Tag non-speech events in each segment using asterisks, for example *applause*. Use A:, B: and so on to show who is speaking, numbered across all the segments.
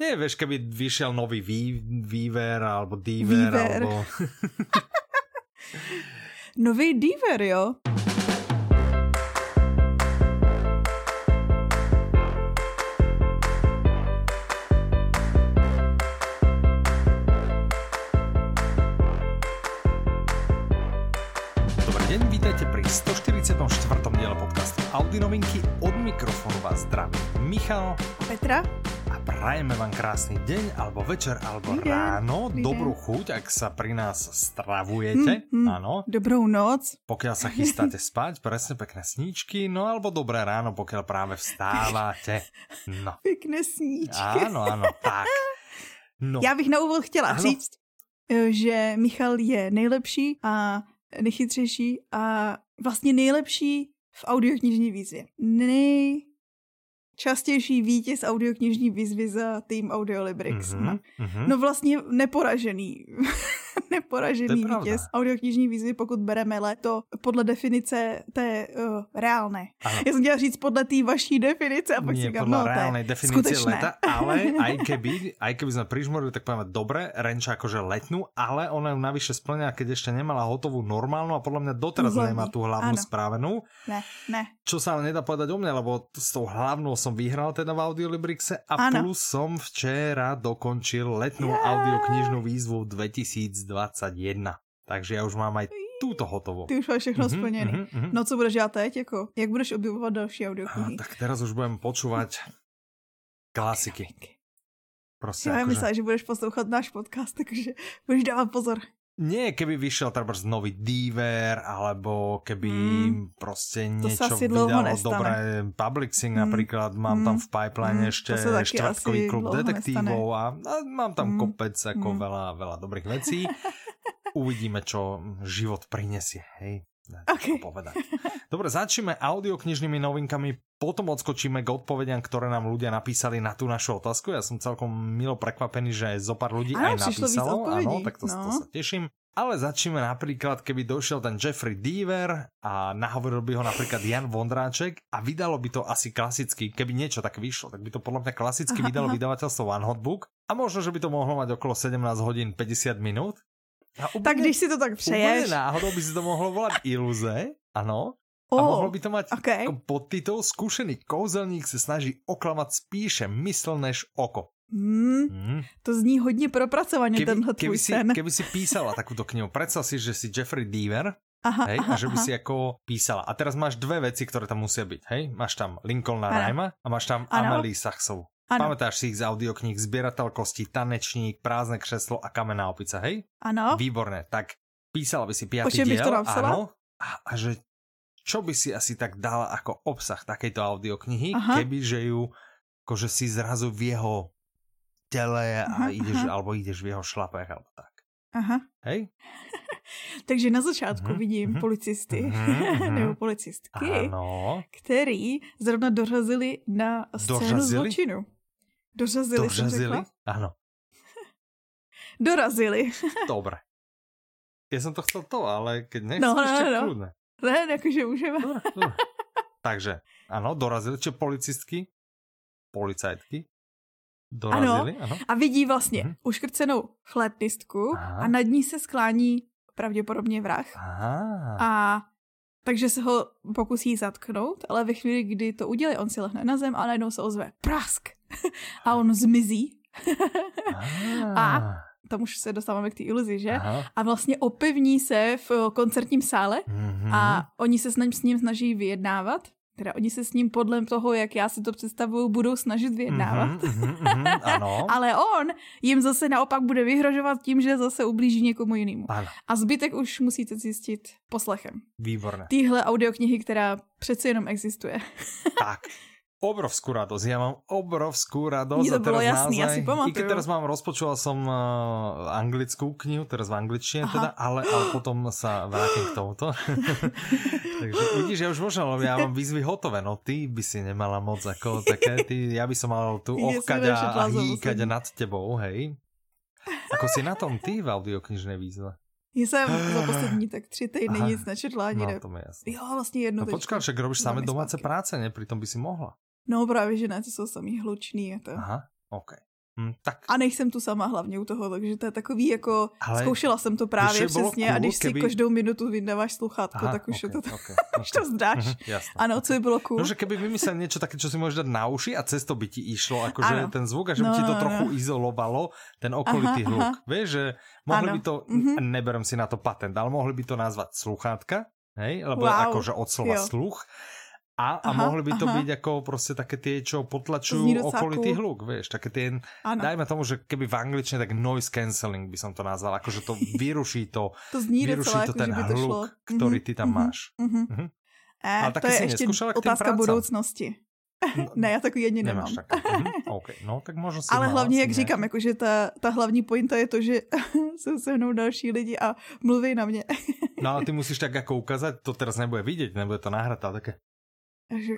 A: Nie, vieš, keby vyšiel nový Ví, Výver alebo Díver,
B: Výver.
A: alebo... *laughs*
B: Nový diver, jo?
A: Dobrý deň, vítajte pri 144. diele podcastu Audi novinky. Od mikrofónu vás zdraví Michal
B: Petra?
A: Prajeme vám krásny deň, alebo večer, alebo
B: Dobrý
A: ráno.
B: dobrý
A: Dobrú chuť, ak sa pri nás stravujete.
B: Mm, mm.
A: Áno.
B: Dobrou noc.
A: Pokiaľ sa chystáte spať, presne pekné sníčky, no alebo dobré ráno, pokiaľ práve vstávate. No.
B: Pěkné sníčky.
A: Áno, áno, tak. No,
B: Já bych na úvod chtěla
A: Ano.
B: říct, eh, že Michal je nejlepší a nejchytřejší a vlastně nejlepší v audioknižní výzvě. Nejčastější vítěz audioknižní výzvy za tým Audiolibrix.
A: Mhm.
B: No vlastně neporažený. *laughs* *laughs* neporažený vítěz audioknižní výzvy, pokud bereme leto podle definice té uh, reálné.
A: Áno.
B: Já jsem chtěla říct podle té vaší definice a pak si
A: Nie
B: říkám,
A: podľa
B: no, to je
A: reálnej definície
B: skutečné.
A: leta, ale *laughs* aj keby, aj keby sme prižmorili, tak povieme, dobre, Renča akože letnú, ale ona ju navyše splňa, keď ešte nemala hotovú normálnu a podľa mňa doteraz
B: Hlavní,
A: nemá tú hlavnú správenú.
B: Ne, ne.
A: Čo sa ale nedá povedať o mne, lebo s tou hlavnou som vyhral teda v Audiolibrixe a
B: Áno.
A: plus som včera dokončil letnú
B: Jej.
A: audioknižnú výzvu 2021. Takže ja už mám aj túto hotovou.
B: Ty už máš všechno
A: Mhm,
B: splněný.
A: mhm, mhm.
B: No co budeš dělat teď? Jako, jak budeš objevovat další audioknihy?
A: tak teraz už budem počúvať klasiky. Prostě
B: Já
A: akože...
B: myslela, že budeš poslouchat náš podcast, takže budeš dávat pozor.
A: Nie, keby vyšiel treba nový Diver, alebo keby
B: Mm. asi dlho
A: vydalo dobré Publixing
B: Mm.
A: napríklad, mám tam
B: Mm.
A: v pipeline
B: Mm,
A: štvrtkový
B: asi
A: klub
B: dlho
A: detektívov a, a mám tam
B: Mm.
A: kopec ako
B: Mm.
A: veľa, veľa dobrých vecí. *laughs* Uvidíme, čo život prinesie, hej. Dá
B: Ok.
A: to povedať. Dobre, začneme audioknižnými novinkami, potom odskočíme k odpovediam, ktoré nám ľudia napísali na tú našu otázku. Ja som celkom milo prekvapený, že zo pár ľudí
B: Áno,
A: aj napísalo. Áno, tak to, to
B: no.
A: sa teším. Ale začneme napríklad, keby došiel ten Jeffrey Deaver a nahovoril by ho napríklad Jan Vondráček a vydalo by to asi klasicky, keby niečo tak vyšlo, tak by to podľa mňa klasicky vydalo *laughs* vydavateľstvo One Hot Book a možno, že by to mohlo mať okolo 17 hodín 50 minút. A
B: Tak když si to tak přeješ.
A: náhodou by si to mohlo volať Iluze, áno. A
B: Oh,
A: mohlo by to mať
B: ok.
A: ako podtitul Skúšený kouzelník se snaží oklamať spíše mysl než oko.
B: Hmm,
A: Hmm.
B: to zní hodně propracovaně, tenhle
A: keby,
B: tvůj
A: si,
B: sen.
A: keby si písala takúto knihu, predstav si, že si Jeffrey Deaver
B: Aha,
A: hej,
B: aha,
A: a že by
B: aha.
A: si ako písala. A teraz máš dve veci, ktoré tam musia byť. Hej? Máš tam Lincolna
B: Áno.
A: Rhyma a máš tam
B: Áno.
A: Amelie Sachsovú.
B: Ano,
A: Pamätáš si ich z audiokníh Zbierateľ kosti, Tanečník, Prázdne křeslo a Kamenná opica, hej?
B: ano.
A: Výborné, tak písala by si piatý
B: čem bych
A: diel,
B: to napsala?
A: áno, a, a že čo by si asi tak dala ako obsah takejto audioknihy,
B: Aha.
A: keby že ju, akože si zrazu v jeho tele a
B: Aha,
A: ideš,
B: aha.
A: alebo ideš v jeho šlapech, alebo tak.
B: Aha.
A: Hej? *laughs*
B: Takže na začátku
A: Mhm,
B: vidím
A: mhm.
B: policisty,
A: Mhm, *laughs* mhm.
B: nebo policistky,
A: Áno.
B: který zrovna dorazili na scénu
A: Dorazili?
B: zločinu. *laughs* Dorazili, *laughs* jsem
A: Dožazili?
B: řekla.
A: Áno,
B: Dorazili.
A: dobre. Ja som to chcel to, ale keď nechceš,
B: No, no,
A: ešte
B: no.
A: kľudne.
B: Ne, jakože můžeme.
A: Dobre, dobre. Takže, áno, dorazili, čo policistky, policajtky, dorazili, áno.
B: A vidí vlastně
A: Mhm.
B: uškrcenou flétnistku
A: Aha.
B: a nad ní se sklání pravděpodobně vrah.
A: Aha.
B: A takže se ho pokusí zatknout, ale ve chvíli, kdy to udělá, on si lehne na zem a najednou se ozve prask *laughs* a on zmizí.
A: A.
B: Tam už se dostáváme k té iluzi, že?
A: Aha.
B: A vlastně opevní se v eh, koncertním sále
A: Mhm.
B: a oni se s ním, s ním snaží vyjednávat. Teda oni se s ním podle toho, jak já si to představuju, budou snažit vyjednávat.
A: Mhm, mhm, mhm, Ano. *laughs*
B: Ale on jim zase naopak bude vyhrožovat tím, že zase ublíží někomu jinému.
A: Ano,
B: A zbytek už musíte zjistit poslechem.
A: výborné.
B: Týhle audioknihy, která přece jenom existuje.
A: Tak. *laughs* Obrovskú radosť, ja mám obrovskú radosť.
B: Mne to bolo jasný, ja si pamatuju.
A: I keď teraz mám, rozpočúval som uh, anglickú knihu, teraz v angličtine
B: Aha.
A: teda, ale, ale potom sa vrátim k tomuto. *laughs* Takže vidíš, ja už môžem, lebo ja mám výzvy hotové, no ty by si nemala moc ako také, ty, ja by som mal tu ohkať a, a hýkať nad tebou, hej. Ako si na tom ty v audioknižnej výzve?
B: Já jsem za poslední tak tři týdny
A: Aha.
B: nic nečetla ani
A: No,
B: ne.
A: to mi je jasné.
B: Jo, vlastně jednu
A: No počkaj, však robíš samé domáce práce, ne? Pritom by si mohla.
B: No právě, že ne, to jsou samý hlučný. A to.
A: Aha, OK. Hm, tak.
B: A nejsem tu sama hlavně u toho, takže to je takový jako, Ale zkoušela jsem to právě přesně
A: cool,
B: a když si
A: keby-
B: každou minutu vydáváš sluchátko,
A: Aha,
B: tak už,
A: ok,
B: je to, *laughs*
A: ok,
B: už to zdáš.
A: Mhm, jasné.
B: Ano, co by bylo cool.
A: No, že keby vymyslel niečo také, čo si môžeš dať na uši a cez to by ti išlo, akože
B: Áno.
A: ten zvuk a že by
B: No,
A: ti to
B: no,
A: trochu
B: no.
A: izolovalo, ten okolitý
B: Aha,
A: hluk. Vieš, že mohli
B: Áno.
A: by to,
B: Mhm.
A: neberem si na to patent, ale mohli by to nazvať sluchátka, hej, lebo
B: Wow,
A: akože od slova
B: jo.
A: sluch. A, a
B: Aha,
A: mohli by to
B: aha.
A: byť ako proste také tie, čo potlačujú okolitý hluk, vieš, také tie,
B: Ano,
A: dajme tomu, že keby v angličtine, tak noise cancelling by som to nazval, akože to *laughs* vyruší to,
B: to zní
A: vyruší
B: docela,
A: to
B: jako,
A: ten
B: by to šlo.
A: hluk, ktorý
B: Mhm,
A: ty tam
B: mhm,
A: máš.
B: mhm.
A: Mhm.
B: Eh,
A: Ale
B: to je ještě otázka budoucnosti. *laughs* ne, já takový jedně nemám.
A: Mhm, *laughs* OK, no tak možno si
B: Ale hlavně, jak
A: nejaký-
B: říkám, jakože ta, ta hlavní pointa je to, že jsou se mnou další lidi a mluví na mě.
A: No ale ty musíš tak ako ukázať, to teraz nebude vidieť, nebude to nahrať, ale také,
B: že,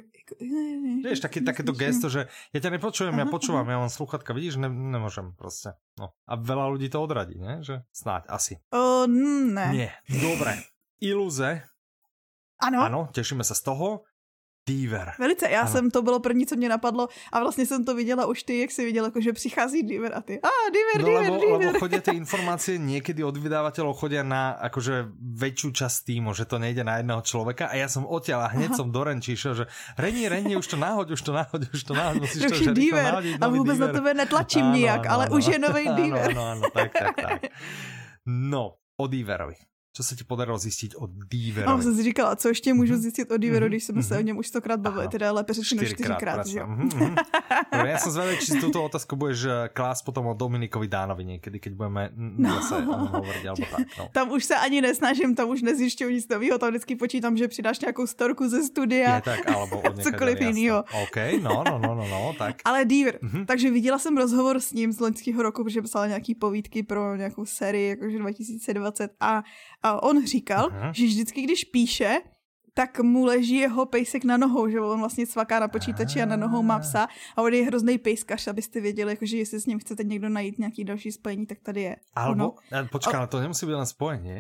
A: vieš, také, takéto gesto, že ja ťa nepočujem, ja
B: Aha,
A: počúvam, ja mám sluchatka, vidíš, ne, nemôžem proste. No. A veľa ľudí to odradí, ne? Že snáď, asi.
B: Mm, ne.
A: Nie, dobre. Iluze,
B: Ano,
A: ano, tešíme sa z toho. Díver.
B: velice. Já
A: Ano.
B: jsem, to bylo první, co mě napadlo a vlastně jsem to viděla už ty, jak jsi viděla, jako, že přichází Diver a ty, a ah, Diver,
A: No
B: Diver,
A: lebo,
B: Diver.
A: lebo chodia tie *laughs* informácie niekedy od vydávateľov chodia na akože väčšiu časť týmu, že to nejde na jedného človeka a ja som odtiaľ a hneď
B: Aha.
A: som do Renči išiel, že Reni, Reni, už to náhoď, už to náhoď, už to náhoď, musíš *laughs* to že nahodiť,
B: A vůbec na
A: Diver.
B: tebe netlačím
A: Áno,
B: nijak,
A: áno,
B: ale
A: áno.
B: už je nový
A: Áno,
B: Diver.
A: Áno, áno, tak, tak, tak. No, o Díverovi. Čo sa ti podarilo zistiť o
B: A
A: Díverovi?
B: jsem si říkala, co ještě můžu zjistit o
A: Mhm,
B: když jsme se
A: mhm.
B: o něm už stokrát bavili,
A: Aha.
B: teda lépe řečeno čtyřikrát,
A: presne.
B: že jo?
A: Mhm, mhm. Ja som zvedavý, či si túto otázku budeš eh, klásť potom o Dominikovi Dánovi niekedy, keď budeme
B: No.
A: zase alebo tak. No.
B: Tam už se ani nesnažím, tam už nezjišťuju nic nového, tam vždycky počítám, že přidáš nějakou storku ze studia.
A: Je tak, alebo od *laughs*
B: Cokoliv jinýho.
A: OK, no, no, no, no, no, tak.
B: Ale Diver,
A: Mhm.
B: takže viděla jsem rozhovor s ním z loňského roku, protože psal nějaký povídky pro nějakou sérii, jakože 2020 a, a on říkal,
A: Aha.
B: že vždycky, když píše, tak mu leží jeho pejsek na nohou, že on vlastně cvaká na počítači a na nohou má psa a on je hrozný pejskař, abyste věděli, jakože jestli s ním chcete někdo najít nějaký další spojení, tak tady je.
A: Alebo, no. počkaj, ale to nemusí byť len spojenie.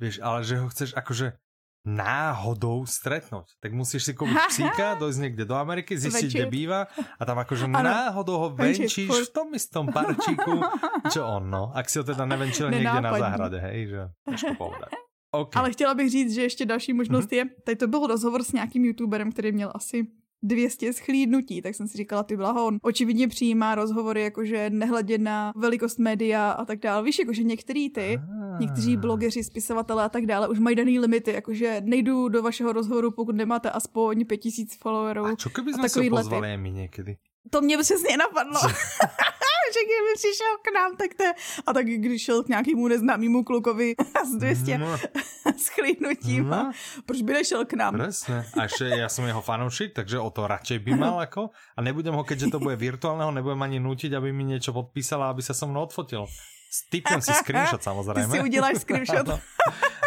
A: Vieš, ale že ho chceš akože náhodou stretnúť. Tak musíš si kúpiť *laughs* psíka, dojsť niekde do Ameriky, zistiť, kde býva a tam akože
B: Ano.
A: náhodou ho venčíš v tom istom parčíku, *laughs* čo on, no. Ak si ho teda nevenčil *laughs* niekde na
B: Nenápadný.
A: záhrade, hej, že ťažko povedať. OK.
B: Ale chtěla bych říct, že ještě další možnost je, tady to byl rozhovor s nějakým youtuberem, který měl asi 200 schlídnutí, tak jsem si říkala, ty blaho, on očividně přijímá rozhovory, jakože nehledě na velikost média a tak dále. Víš, jakože některý ty,
A: Ah.
B: někteří blogeři, spisovatelé a tak dále už mají daný limity, jakože nejdu do vašeho rozhovoru, pokud nemáte aspoň 5000 followerů.
A: A čo keby
B: a
A: sme si ho
B: takovýhle
A: pozvali my niekedy?
B: To mě přesně napadlo. *laughs* že kdyby přišel k nám, tak to je... A tak když šel k nějakému neznámému klukovi *laughs* s 200
A: No, *laughs*
B: schlídnutím,
A: no,
B: a proč by nešel k nám?
A: presne. A ešte ja som jeho fanúšik, takže o to radšej by mal *laughs* ako. A nebudem ho, keďže to bude virtuálneho, nebudem ani nútiť, aby mi niečo podpísala, aby sa so mnou odfotil. Stipnem si screenshot
B: Ty
A: samozrejme.
B: si uděláš screenshot.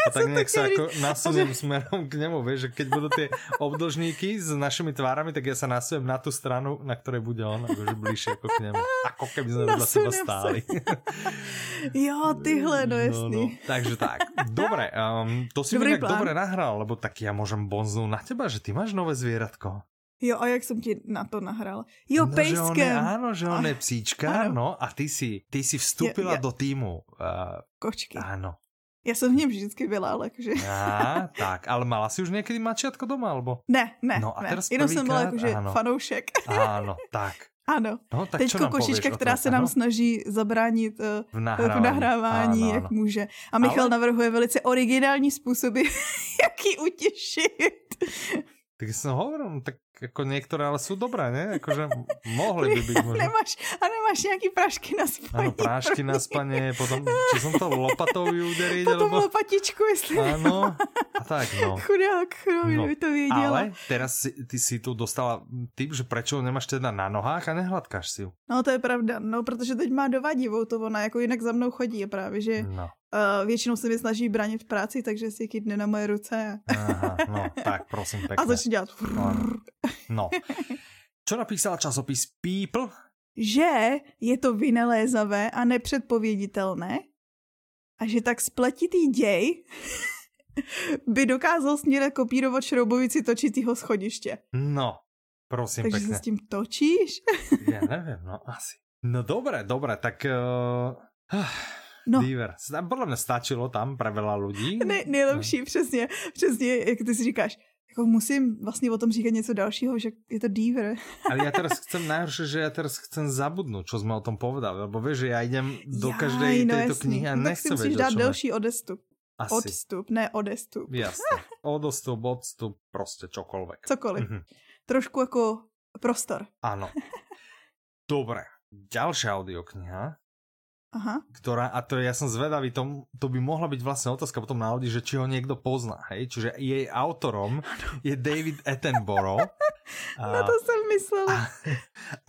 A: A tak nech sa ako nasuniem smerom k nemu, vieš, že keď budú tie obdlžníky s našimi tvárami, tak ja sa nasujem na tú stranu, na ktorej bude on, akože bližšie ako k nemu. Ako keby sme vedľa seba stáli.
B: Jo, tyhle, no jasný.
A: Takže tak. Dobre, um, to si
B: Dobrý
A: mi tak dobre nahral, lebo tak ja môžem bonznúť na teba, že ty máš nové zvieratko.
B: Jo, a jak jsem ti na to nahral? Jo,
A: No, že on je,
B: pejskem.
A: áno, že on je psíčka,
B: Áno.
A: no a ty si, ty si vstúpila
B: Ja- ja-
A: do týmu. Uh,
B: Kočky.
A: áno.
B: Já jsem v něm vždycky byla, ale jakože...
A: Á, tak, ale mala si už niekedy mačiatko doma, alebo?
B: Ne, ne,
A: No a
B: ne.
A: teraz
B: Jenom jsem byla jakože
A: ano.
B: fanoušek.
A: Áno, tak.
B: Ano.
A: No, tak
B: Teďko kočička, která se nám
A: Áno?
B: snaží zabránit uh,
A: v
B: v
A: nahrávání,
B: nahrávání,
A: Áno,
B: jak může. A Michal
A: Ale-
B: navrhuje velice originální způsoby, *laughs* jak ji utěšit.
A: Tak som hovoril, no, tak ako niektoré ale sú dobré, ne? Akože m- mohli by byť *laughs* možno.
B: Nemáš, a nemáš nějaký prašky na spaní.
A: Áno, prášky na spanie, potom, či som to lopatou ju uderiť,
B: Potom
A: alebo...
B: lopatičku, jestli
A: Áno, a tak no. *laughs*
B: chudák, chudák,
A: No,
B: by to věděla.
A: Ale teraz si, ty si tu dostala tip, že prečo nemáš teda na nohách a nehladkáš si ju.
B: No to je pravda, no protože teď má dovadivou to ona, jako jinak za mnou chodí a právě, že
A: No,
B: uh, většinou se mi snaží bránit v práci, takže si kydne na moje ruce a,
A: aha, no, tak prosím *laughs*
B: a
A: pekne.
B: začne dělat
A: Áno. No. Čo napísal časopis People?
B: že je to vynalézavé a nepředpověditelné a že tak spletitý děj by dokázal směle kopírovat šroubovici točitýho schodiště.
A: No, prosím
B: Takže
A: pekne.
B: se s tím točíš? *laughs*
A: Ja neviem, no asi. No dobre, dobre, tak... Uh... *sighs* No. Diver. Podle mě stačilo tam veľa lidí.
B: Ne, nejlepší, no. přesně, přesně, jak ty si říkáš, jako musím vlastně o tom říkat něco dalšího, že je to Diver. *laughs*
A: Ale já teraz chcem najhoršie, že já teraz chcem zabudnout, čo jsme o tom povedali, lebo víš, že já idem do každé no této knihy a no, nechcem
B: tak si musíš dát delší odestup. Asi. Odstup, ne odestup.
A: Jasně. *laughs* Odostup, odstup, prostě čokoliv.
B: Cokoliv. Mm -hmm. Trošku jako prostor.
A: Ano. *laughs* Dobre. Ďalšia audiokniha Aha. ktorá, a to ja som zvedavý, to, to by mohla byť vlastne otázka potom na ľudí, že či ho niekto pozná, hej? Čiže jej autorom je David Attenborough.
B: A, *laughs* na to som myslela.
A: A,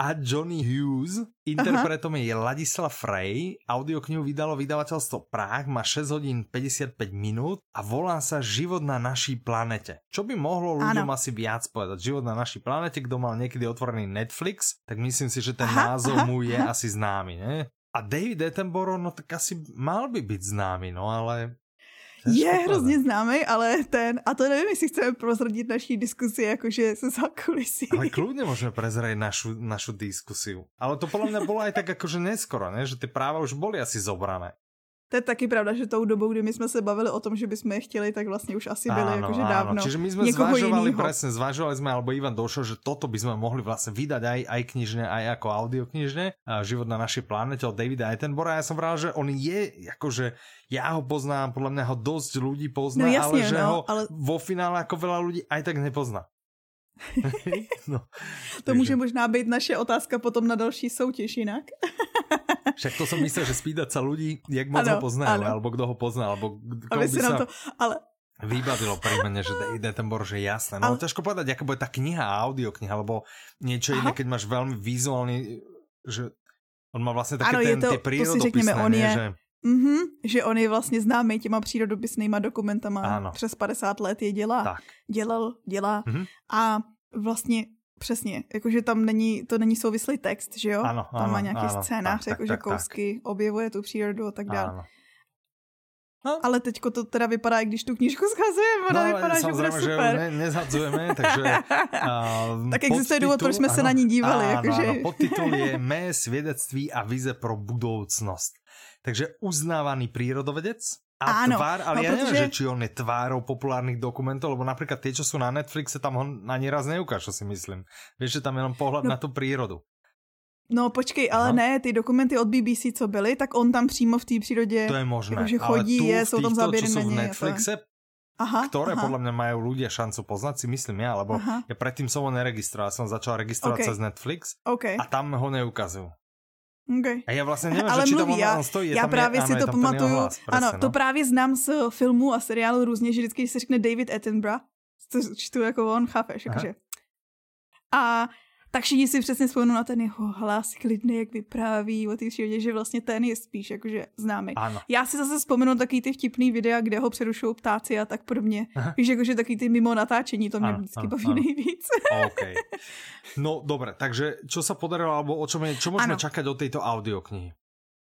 A: a Johnny Hughes, interpretom Aha. je Ladislav Frey, audioknihu vydalo vydavateľstvo Práh, má 6 hodín 55 minút a volá sa Život na našej planete. Čo by mohlo ľuďom ano. asi viac povedať? Život na našej planete, kto mal niekedy otvorený Netflix, tak myslím si, že ten aha, názov aha, mu je aha. asi známy, ne? A David Attenborough, no tak asi mal by být známý, no ale...
B: Je hrozně známý, ale ten, a to nevím, jestli chceme prozradit naší diskusi, jakože se za kulisy.
A: Ale kludně můžeme prezradiť našu, našu diskusiu. Ale to podle mě bylo aj tak jakože neskoro, ne? že ty práva už byly asi zobrané.
B: To je taky pravda, že tou dobou, kdy my jsme se bavili o tom, že bychom je chtěli, tak vlastně už asi byli jakože dávno.
A: Čiže my jsme zvažovali, presne, zvažovali jsme, alebo Ivan došel, že toto by sme mohli vlastně vydať aj, aj knižne, aj ako audioknižne. Život na našej planete od Davida Attenbora. Ja som vral, že on je, akože ja ho poznám, podľa mňa ho dosť ľudí pozná, no, jasne, ale že no, ho ale... vo finále ako veľa ľudí aj tak nepozná. *laughs*
B: no, to takže... může možná být naše otázka potom na další soutěž jinak. *laughs*
A: Však to som myslel, že spýtať sa ľudí, jak moc ano, ho poznajú, ano. alebo kdo ho pozná, alebo koho by sa... To, ale... Vybavilo pri mene, že ide ten bor, že jasné. No ale... ťažko povedať, aká bude tá kniha audiokniha, alebo niečo iné, keď máš veľmi vizuálny, že on má vlastně také ano, ten, to, tie prírodopisné, on je, že...
B: Mm-hmm, že on je vlastně známý těma přírodopisnýma dokumentama. Ano. Přes 50 let je dělá. Tak. Dělal, dělá. Mm-hmm. A vlastně Přesně, jakože tam není, to není souvislý text, že jo? Ano, tam ano, má nějaký ano, scénář, tak, jakože tak, kousky tak. objevuje tu přírodu a tak dále. No. Ale teďko to teda vypadá, i když tu knížku *laughs* schazujeme, ona no, vypadá, že bude super.
A: Že ne, nezhadzujeme, takže... Uh, *laughs*
B: tak existuje důvod, proč jsme ano, se na ní dívali. Ano, jakože... ano,
A: podtitul je Mé svědectví a vize pro budoucnost. Takže uznávaný prírodovedec, a Áno, tvár, ale no, ja neviem, protože... že či on je tvárou populárnych dokumentov, lebo napríklad tie, čo sú na Netflixe, tam ho ani raz neukážu, si myslím. Vieš, že tam je len pohľad no, na tu prírodu.
B: No počkej, ale no. ne, ty dokumenty od BBC, co byly, tak on tam přímo v té přírodě
A: to je možné,
B: že chodí,
A: ale tu,
B: je, jsou tam záběry
A: na něj. v Netflixe, aha, ktoré aha. podľa mňa majú ľudia šancu poznať, si myslím ja, lebo aha. ja predtým som ho neregistroval, som začal registrovať okay. cez Netflix
B: okay.
A: a tam ho neukazujú.
B: Okay.
A: A já vlastně nevím, Ale že mluví,
B: já,
A: stojí.
B: Já právě je, si ano, to pamatuju. Hlas, ano, no. to právě znám z filmu a seriálu různě, že vždycky se řekne David Attenborough, to čtu jako on, chápeš, jakože. A tak všichni si přesně vzpomínou na ten jeho hlas klidný, jak vypráví o té přírodě, že vlastně ten je spíš jakože známý.
A: Ano.
B: Já si zase vzpomenu taky ty vtipný videa, kde ho přerušují ptáci a tak podobně. Aha. Víš, jakože taky ty mimo natáčení, to mě ano, vždycky ano, baví ano. nejvíc. *laughs*
A: okay. No dobré, takže čo se podarilo, alebo o čom je, čo můžeme čakať od této audioknihy?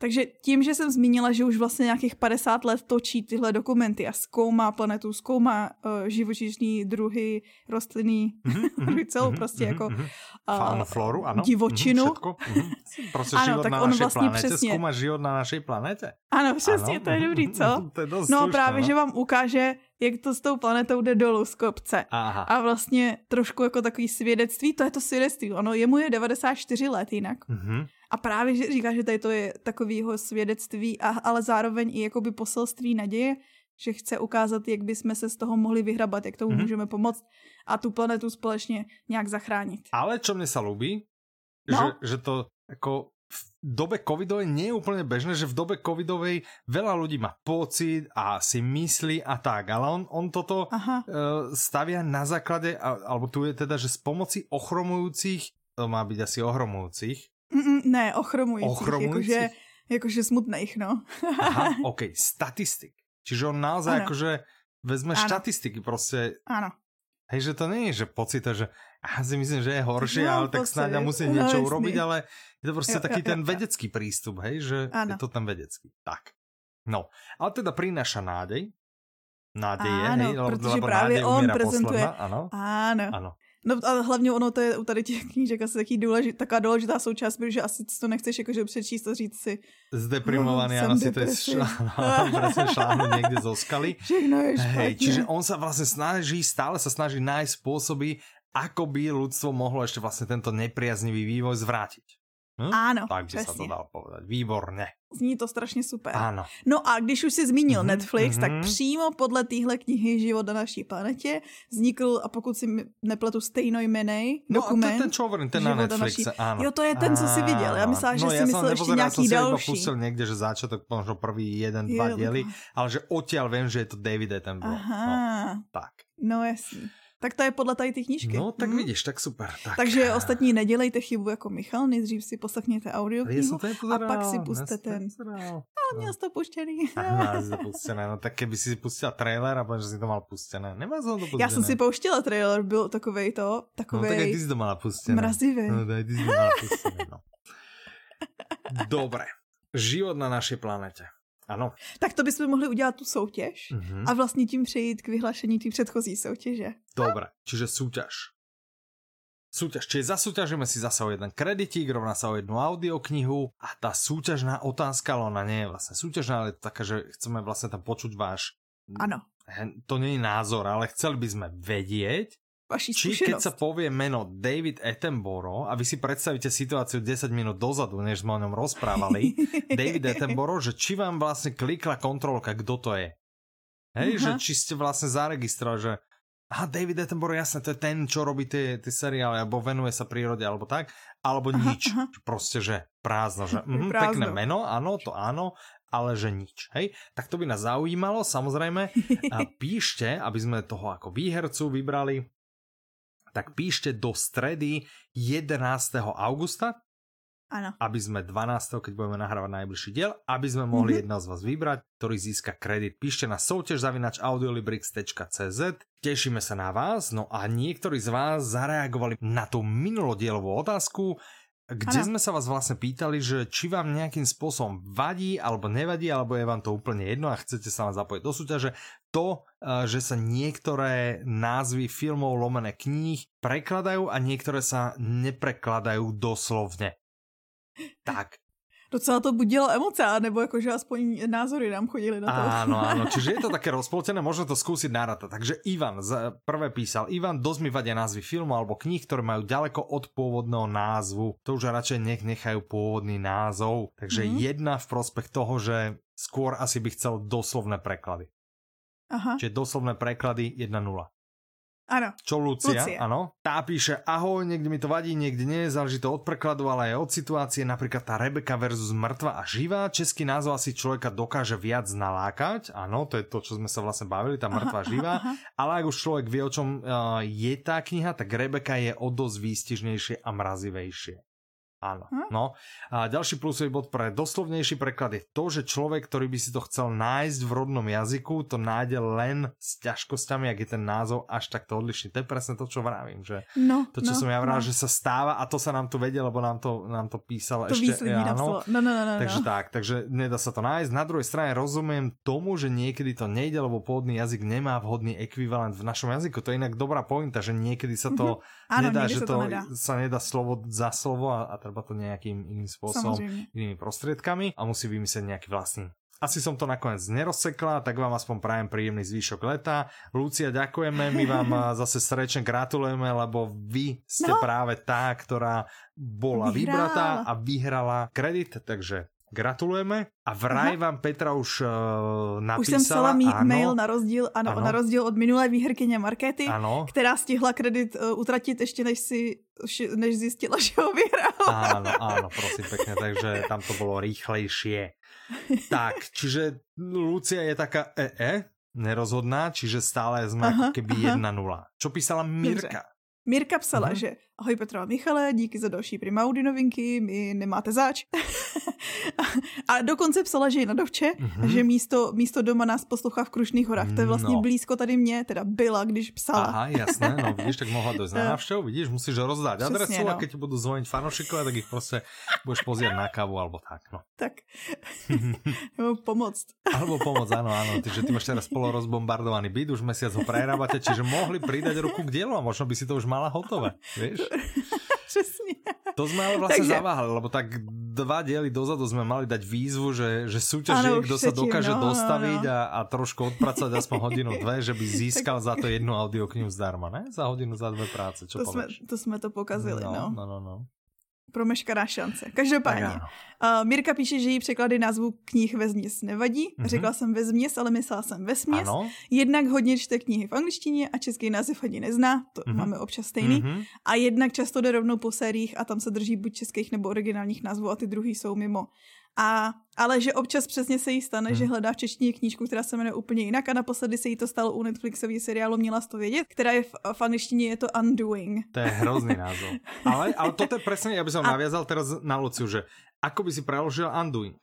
B: Takže tím, že jsem zmínila, že už vlastně nějakých 50 let točí tyhle dokumenty a zkoumá planetu, zkoumá uh, živočišní druhy, rostliny, *laughs* mm-hmm, celou mm-hmm, prostě mm-hmm, jako uh,
A: Faunu, floru, ano.
B: divočinu. Mm-hmm,
A: mm-hmm. Prostě ano, život tak na on vlastně planetě, přesně. zkoumá život na naší planetě.
B: Ano, přesně, ano. to je dobrý, co? *laughs*
A: to je dost
B: no
A: slušné,
B: právě, no? že vám ukáže, jak to s tou planetou jde dolů z kopce.
A: Aha.
B: A vlastně trošku jako takový svědectví, to je to svědectví, ono jemu je 94 let jinak.
A: Mm-hmm.
B: A právě že říká, že tady to je takovýho svědectví, a, ale zároveň i jakoby poselství naděje, že chce ukázat, jak bychom se z toho mohli vyhrabat, jak tomu mm-hmm. můžeme pomoct a tu planetu společně nějak zachránit.
A: Ale čo mne sa ľúbi, no? že, že to jako v dobe covidovej nie je úplne bežné, že v dobe covidovej veľa ľudí má pocit a si myslí a tak, ale on, on toto Aha. uh, stavia na základe, alebo tu je teda, že s pomoci ochromujúcich, to má byť asi ohromujúcich,
B: Mm, ne, ochromujících, ochromujících? Jakože, jakože smutných, no.
A: Aha, *laughs* ok, statistik. Čiže on naozaj ano. akože vezme ano. štatistiky prostě.
B: Ano.
A: Hej, že to není, že pocita, že ja si myslím, že je horšie, no, ale tak snáď musí no, niečo urobiť, ale je to prostě jo, taký jo, ten jo, vedecký jo. prístup, hej, že ano. je to ten vedecký. Tak. No, ale teda prináša nádej. Nádeje,
B: ano,
A: hej,
B: protože lebo právě on prezentuje.
A: Ano.
B: Ano.
A: ano.
B: No a hlavně ono to je u tady těch knížek asi taký důležit, taková důležitá součást, protože asi to nechceš jakože přečíst a říct si
A: Zdeprimovaný, no, ano, si to je presne šláhnuť niekde zo skaly.
B: Všechno je špatně. Hej,
A: čiže on sa vlastne snaží, stále sa snaží nájsť spôsoby, ako by ľudstvo mohlo ešte vlastne tento nepriaznivý vývoj zvrátiť.
B: Hm? Áno,
A: Tak by sa to dalo povedať. Výborne.
B: Zní to strašně super.
A: Ano.
B: No a když už si zmínil mm-hmm, Netflix, mm-hmm. tak přímo podle téhle knihy Život na naší planetě vznikl, a pokud si nepletu stejnojmenej
A: no
B: dokument.
A: No to ten čo hovorím, ten na Netflixe, naší... ano.
B: Jo, to je ten, co si viděl. Já myslela, že no, si myslel ještě nějaký
A: ja
B: další.
A: Ja pustil někde, že začiatok, možno prvý jeden, dva jo, diely, ale že odtiaľ vím, že je to David Attenborough.
B: Aha.
A: No, tak.
B: No jasný. Tak to je podle tady ty knížky.
A: No, tak hmm. vidíš, tak super. Tak.
B: Takže ostatní nedělejte chybu jako Michal, nejdřív si poslechněte audio knihu a pak si puste ten. Ale měl jsi to puštěný. *laughs*
A: Aha, to puštěné. No tak keby si pustila trailer a že si to mal puštěné. Nemá to puštěné.
B: Já jsem si pouštěla trailer, byl takovej to, takovej...
A: No tak ty jsi to mala puštěné.
B: Mrazivý.
A: No tak ty jsi to mala puštěné, no. *laughs* Dobre. Život na našej planete. Ano.
B: Tak to bychom mohli udělat tu soutěž mm-hmm. a vlastně tím přejít k vyhlášení té předchozí soutěže.
A: Dobre, čiže súťaž. Súťaž, čiže zasúťažíme si zase o jeden kreditík, rovná sa o jednu audioknihu a tá súťažná otázka, ale ona nie je vlastne súťažná, ale je taká, že chceme vlastne tam počuť váš...
B: Ano.
A: To je názor, ale chceli by sme vedieť,
B: vaši
A: Či keď sa povie meno David Attenborough a vy si predstavíte situáciu 10 minút dozadu, než sme o ňom rozprávali, *laughs* David Attenborough, že či vám vlastne klikla kontrolka, kto to je. Hej, uh-huh. že či ste vlastne zaregistrovali, že aha, David Attenborough, jasne, to je ten, čo robí tie, tie seriály, alebo venuje sa prírode, alebo tak, alebo aha, nič. Aha. Proste, že prázdno, že mm, prázdno. pekné meno, áno, to áno, ale že nič. Hej? Tak to by nás zaujímalo, samozrejme. A *laughs* píšte, aby sme toho ako výhercu vybrali, tak píšte do stredy 11. augusta,
B: Ano.
A: aby sme 12. keď budeme nahrávať najbližší diel, aby sme mohli mm-hmm. jedného z vás vybrať, ktorý získa kredit. Píšte na soutěž zavinač audiolibrix.cz Tešíme sa na vás, no a niektorí z vás zareagovali na tú minulodielovú otázku, kde ano. sme sa vás vlastne pýtali, že či vám nejakým spôsobom vadí alebo nevadí, alebo je vám to úplne jedno a chcete sa vám zapojiť do súťaže, to, eh, že sa niektoré názvy filmov lomené kníh prekladajú a niektoré sa neprekladajú doslovne. Tak,
B: docela to budilo emoce, nebo jakože aspoň názory nám chodili na to.
A: Áno, *laughs* áno, čiže je to také rozpoltené, možno to skúsiť narátať. Takže Ivan z prvé písal, Ivan, dosť mi vadia názvy filmu alebo kníh, ktoré majú ďaleko od pôvodného názvu. To už radšej nech nechajú pôvodný názov. Takže mm-hmm. jedna v prospech toho, že skôr asi by chcel doslovné preklady.
B: Aha.
A: Čiže doslovné preklady 1-0.
B: Áno.
A: Čo Lucia, Lucia, áno. Tá píše, ahoj, niekde mi to vadí, niekde nie, záleží to od prekladu, ale aj od situácie, napríklad tá Rebeka versus mŕtva a živá. Český názov asi človeka dokáže viac nalákať, áno, to je to, čo sme sa vlastne bavili, tá mŕtva aha, živá. Aha, aha. Ale ak už človek vie, o čom uh, je tá kniha, tak Rebeka je o dosť výstižnejšie a mrazivejšie. Áno. Hm? No. A ďalší plusový bod pre doslovnejší preklad je to, že človek, ktorý by si to chcel nájsť v rodnom jazyku, to nájde len s ťažkosťami, ak je ten názov až takto odlišný. To je presne to, čo vravím, že
B: no,
A: to, čo
B: no,
A: som ja vral,
B: no.
A: že sa stáva a to sa nám tu vedie, lebo nám to, nám to písal
B: to
A: ešte.
B: Áno. No, no, no, no,
A: takže
B: no.
A: tak, takže nedá sa to nájsť. Na druhej strane rozumiem tomu, že niekedy to nejde, lebo pôvodný jazyk nemá vhodný ekvivalent v našom jazyku. To je inak dobrá pointa, že niekedy sa to mm-hmm. nedá, že to, to nedá. sa nedá slovo za slovo a, a treba to nejakým iným spôsobom, Samozrejme. inými prostriedkami a musí vymyslieť nejaký vlastný. Asi som to nakoniec nerozsekla, tak vám aspoň prajem príjemný zvýšok leta. Lucia, ďakujeme, my vám *laughs* zase srdečne gratulujeme, lebo vy ste no. práve tá, ktorá bola vybratá a vyhrala kredit, takže Gratulujeme. A vraj vám Petra už uh, napísala. Už jsem psala
B: mý mail na rozdíl, ano, ano. na rozdíl od minulé výherkyně Markety, ano. která stihla kredit uh, utratit ještě než si než zjistila, *laughs* že ho vyhrala.
A: Áno, áno, prosím pekne, takže tam to bolo rýchlejšie. Tak, čiže Lucia je taká EE, nerozhodná, čiže stále sme Aha, ako keby 1-0. Čo písala Mirka?
B: Dobře. Mirka psala, uh-huh. že Ahoj Petra a Michale, díky za další Prima Audi novinky, my nemáte zač. *laughs* a dokonce psala, že je na dovče mm-hmm. že místo, místo doma nás poslouchá v Krušných horách. To je vlastně no. blízko tady mě, teda byla, když psala.
A: Aha, jasné, no vidíš, tak mohla dojsť na *laughs* návštěvu, vidíš, musíš rozdát adresu no. a keď ti budou zvoniť fanoušikové, tak ich prostě budeš pozrieť na kávu alebo tak, no.
B: Tak. *laughs* Nebo pomoct.
A: Alebo pomoc, áno, áno. Ty, že ty máš teraz polorozbombardovaný byt, už mesiac ho prerábate, čiže mohli pridať ruku k dielu a možno by si to už mala hotové, vieš? *laughs*
B: Přesně.
A: To jsme ale vlastně Takže... zaváhali, lebo tak dva diely dozadu jsme mali dať výzvu, že, že súťaží, kdo se dokáže no, dostaviť no, no. A, a trošku odpracovat aspoň hodinu, dve, že by získal tak... za to jednu audioknihu zdarma, ne? Za hodinu, za dve práce, čo
B: to jsme, to jsme to pokazili, no.
A: No, no, no
B: promeškaná šance. Každopádně. Uh, Mirka píše, že jí překlady názvu knih ve změs nevadí. Mm-hmm. Řekla jsem ve změs, ale myslela jsem ve směs. Ano. Jednak hodně čte knihy v angličtině a český název ani nezná, to mm-hmm. máme občas stejný. Mm-hmm. A jednak často jde rovnou po sériích a tam se drží buď českých nebo originálních názvů a ty druhý jsou mimo. A, ale že občas přesně se jí stane, hmm. že hledá v češtině knížku, která se jmenuje úplně jinak a naposledy se jí to stalo u Netflixový seriálu Měla to vědět, která je v, v angličtině je to Undoing.
A: To je hrozný názov. Ale, ale toto je přesně, já bych a... naviazal teraz na Luciu, že ako by si preložil Undoing?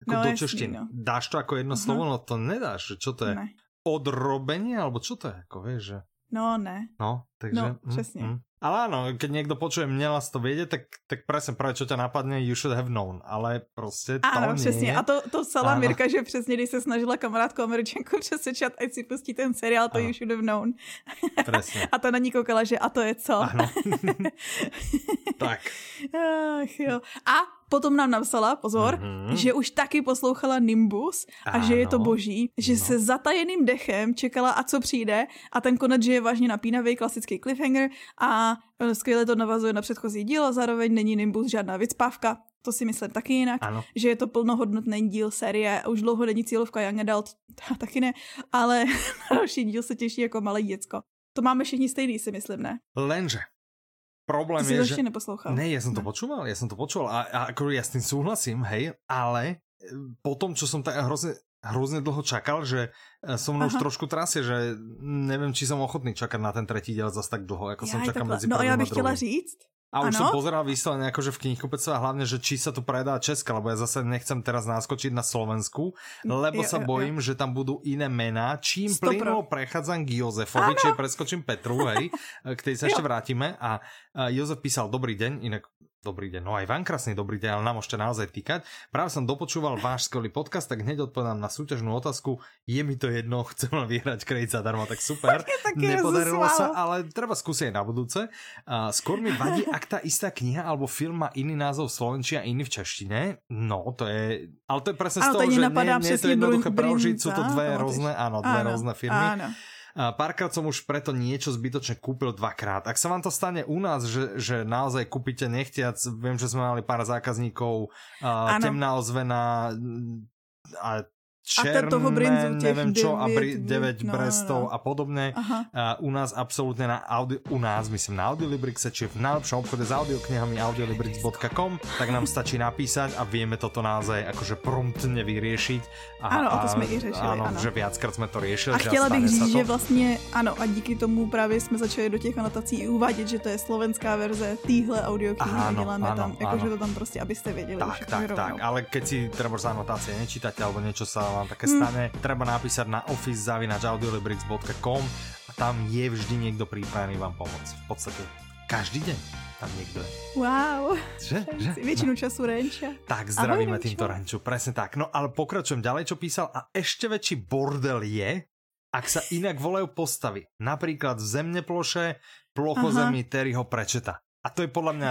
A: Jako no, do češtiny. No. Dáš to jako jedno uh-huh. slovo? No to nedáš. Čo to je? Ne. Odrobenie? Alebo čo to je? Jako, vieš, že...
B: No, ne.
A: No, takže...
B: No, přesně. Mm, mm.
A: Ale áno, keď niekto počuje, měla to vědět, tak, tak presne práve čo ťa napadne, you should have known, ale prostě to Ano,
B: přesně. A to, to psala ano. Mirka, že přesně, když se snažila kamarádku američanku *laughs* přesvědčat, ať si pustí ten seriál, to ano. you should have known. Presně. *laughs* a to na ní koukala, že a to je co?
A: Ano. *laughs* tak.
B: Ach, jo. A potom nám napsala, pozor, mm-hmm. že už taky poslouchala Nimbus a ano. že je to boží, že no. se zatajeným dechem čekala a co přijde a ten konec, že je vážně napínavý, klasický cliffhanger a e, skvěle to navazuje na předchozí díl a zároveň není Nimbus žádná vycpávka, to si myslím taky jinak, ano. že je to plnohodnotný díl série a už dlouho není cílovka Young Adult, *laughs* taky ne, ale *laughs* další díl se těší jako malé děcko. To máme všichni stejný, si myslím, ne?
A: Lenže problém
B: Ty
A: je,
B: že... neposlouchal.
A: Ne, ja som to počúval, ja som to počúval a, a ako ja s tým súhlasím, hej, ale e, po tom, čo som tak hrozne, hrozne dlho čakal, že e, som už trošku trasie, že neviem, či som ochotný čakať na ten tretí diel zase tak dlho, ako ja, som čakal medzi
B: No a ja bych chtěla říct,
A: a už ano? som pozeral vyslovene akože v knihkupectve a hlavne, že či sa tu predá Česka, lebo ja zase nechcem teraz naskočiť na Slovensku, lebo sa bojím, že tam budú iné mená. Čím plynulo prechádzam k Jozefovi, či preskočím Petru, hej, k tej sa ešte vrátime. A Jozef písal, dobrý deň, inak Dobrý deň. No aj vám krásny dobrý deň, ale nám môžete naozaj týkať. Práve som dopočúval váš skvelý podcast, tak hneď odpovedám na súťažnú otázku. Je mi to jedno, *laughs* chcem len vyhrať kredit zadarmo, tak super. *laughs* Nepodarilo sa, ale treba skúsiť na budúce. Uh, skôr mi vadí, ak tá istá kniha alebo film má iný názov v slovenčine a iný v češtine. No, to je... Ale to je presne z toho, že nie, nie je to jednoduché preložiť, sú to dve rôzne, áno, dve rôzne firmy. Áno. Párkrát som už preto niečo zbytočne kúpil dvakrát. Ak sa vám to stane u nás, že, že naozaj kúpite nechtiac, viem, že sme mali pár zákazníkov, uh, temná ozvena a černé, a toho brinzu neviem čo, 9, a bri, 9 no, brestov no, no. a podobne. A u nás absolútne na audio, u nás, myslím na Audiolibrixe, či v najlepšom obchode s audioknihami audiolibrix.com, tak nám stačí napísať a vieme toto naozaj akože promptne vyriešiť. A,
B: ano, a to jsme i řešili.
A: Ano, ano. že viackrát jsme to riešili.
B: A chtěla bych říct, že vlastně, ano, a díky tomu právě jsme začali do těch anotací i uvádět, že to je slovenská verze týhle audioknihy a děláme ano, tam, jakože to tam prostě, abyste věděli.
A: Tak, tak, tak, ale keď si treba anotácie nečítate alebo niečo sa vám také stane, hmm. treba napísať na office.audiolibrix.com a tam je vždy niekto pripravený vám pomôcť. V podstate každý deň tam niekto je.
B: Wow.
A: Že? že?
B: Většinu no. času Renča.
A: Tak zdravíme Ahoj, týmto Renču, presne tak. No ale pokračujem ďalej, čo písal. A ešte väčší bordel je, ak sa inak volajú postavy. Napríklad v zemneploše plochozemí Terryho Prečeta. A to je podľa mňa...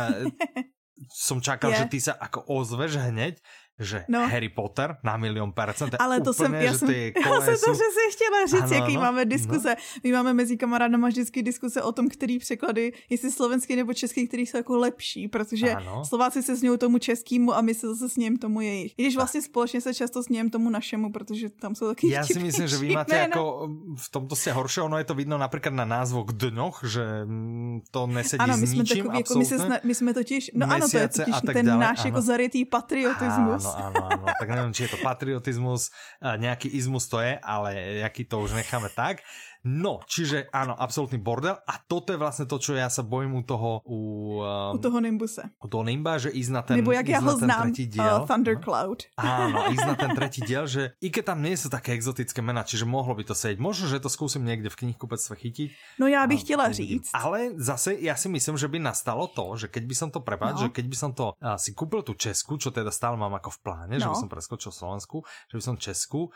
A: *laughs* som čakal, je. že ty sa ako ozveš hneď, že no. Harry Potter na milion percent.
B: Ale to jsem, já jsem, *laughs* já jsem to že si chtěla říct, ano, jaký ano, máme diskuze. No. My máme mezi kamarádama vždycky diskuse o tom, který překlady, jestli slovenský nebo český, který jsou jako lepší, protože ano. Slováci se smějí tomu českému a my se zase smějeme tomu jejich. I když vlastně společně se často smějeme tomu našemu, protože tam jsou taky
A: Já si myslím, že vy máte jako v tomto se horší, ono je to vidno například na názvoch dňoch, že mm, to nesedí ano, my s ničím, takový,
B: jako my, se sna, my jsme totiž, no ano, to je totiž ten dále, náš ano. jako zarytý patriotismus
A: áno, áno, áno. Tak neviem, či je to patriotizmus, nejaký izmus to je, ale jaký to už necháme tak. No, čiže áno, absolútny bordel a toto je vlastne to, čo ja sa bojím u toho u, um,
B: u toho Nimbuse.
A: U toho Nimba, že ísť na ten,
B: Nebo jak ja ho znám,
A: diel,
B: uh, Thundercloud. *laughs*
A: Áno, ísť na ten tretí diel, že i keď tam nie sú také exotické mená, čiže mohlo by to sedieť. Možno, že to skúsim niekde v knihkupectve chytiť.
B: No já bych chtěla říct.
A: Ale zase ja si myslím, že by nastalo to, že keď by som to prepáč, no. že keď by som to uh, si kúpil tú Česku, čo teda stále mám ako v pláne, no. že by som preskočil Slovensku, že by som Česku,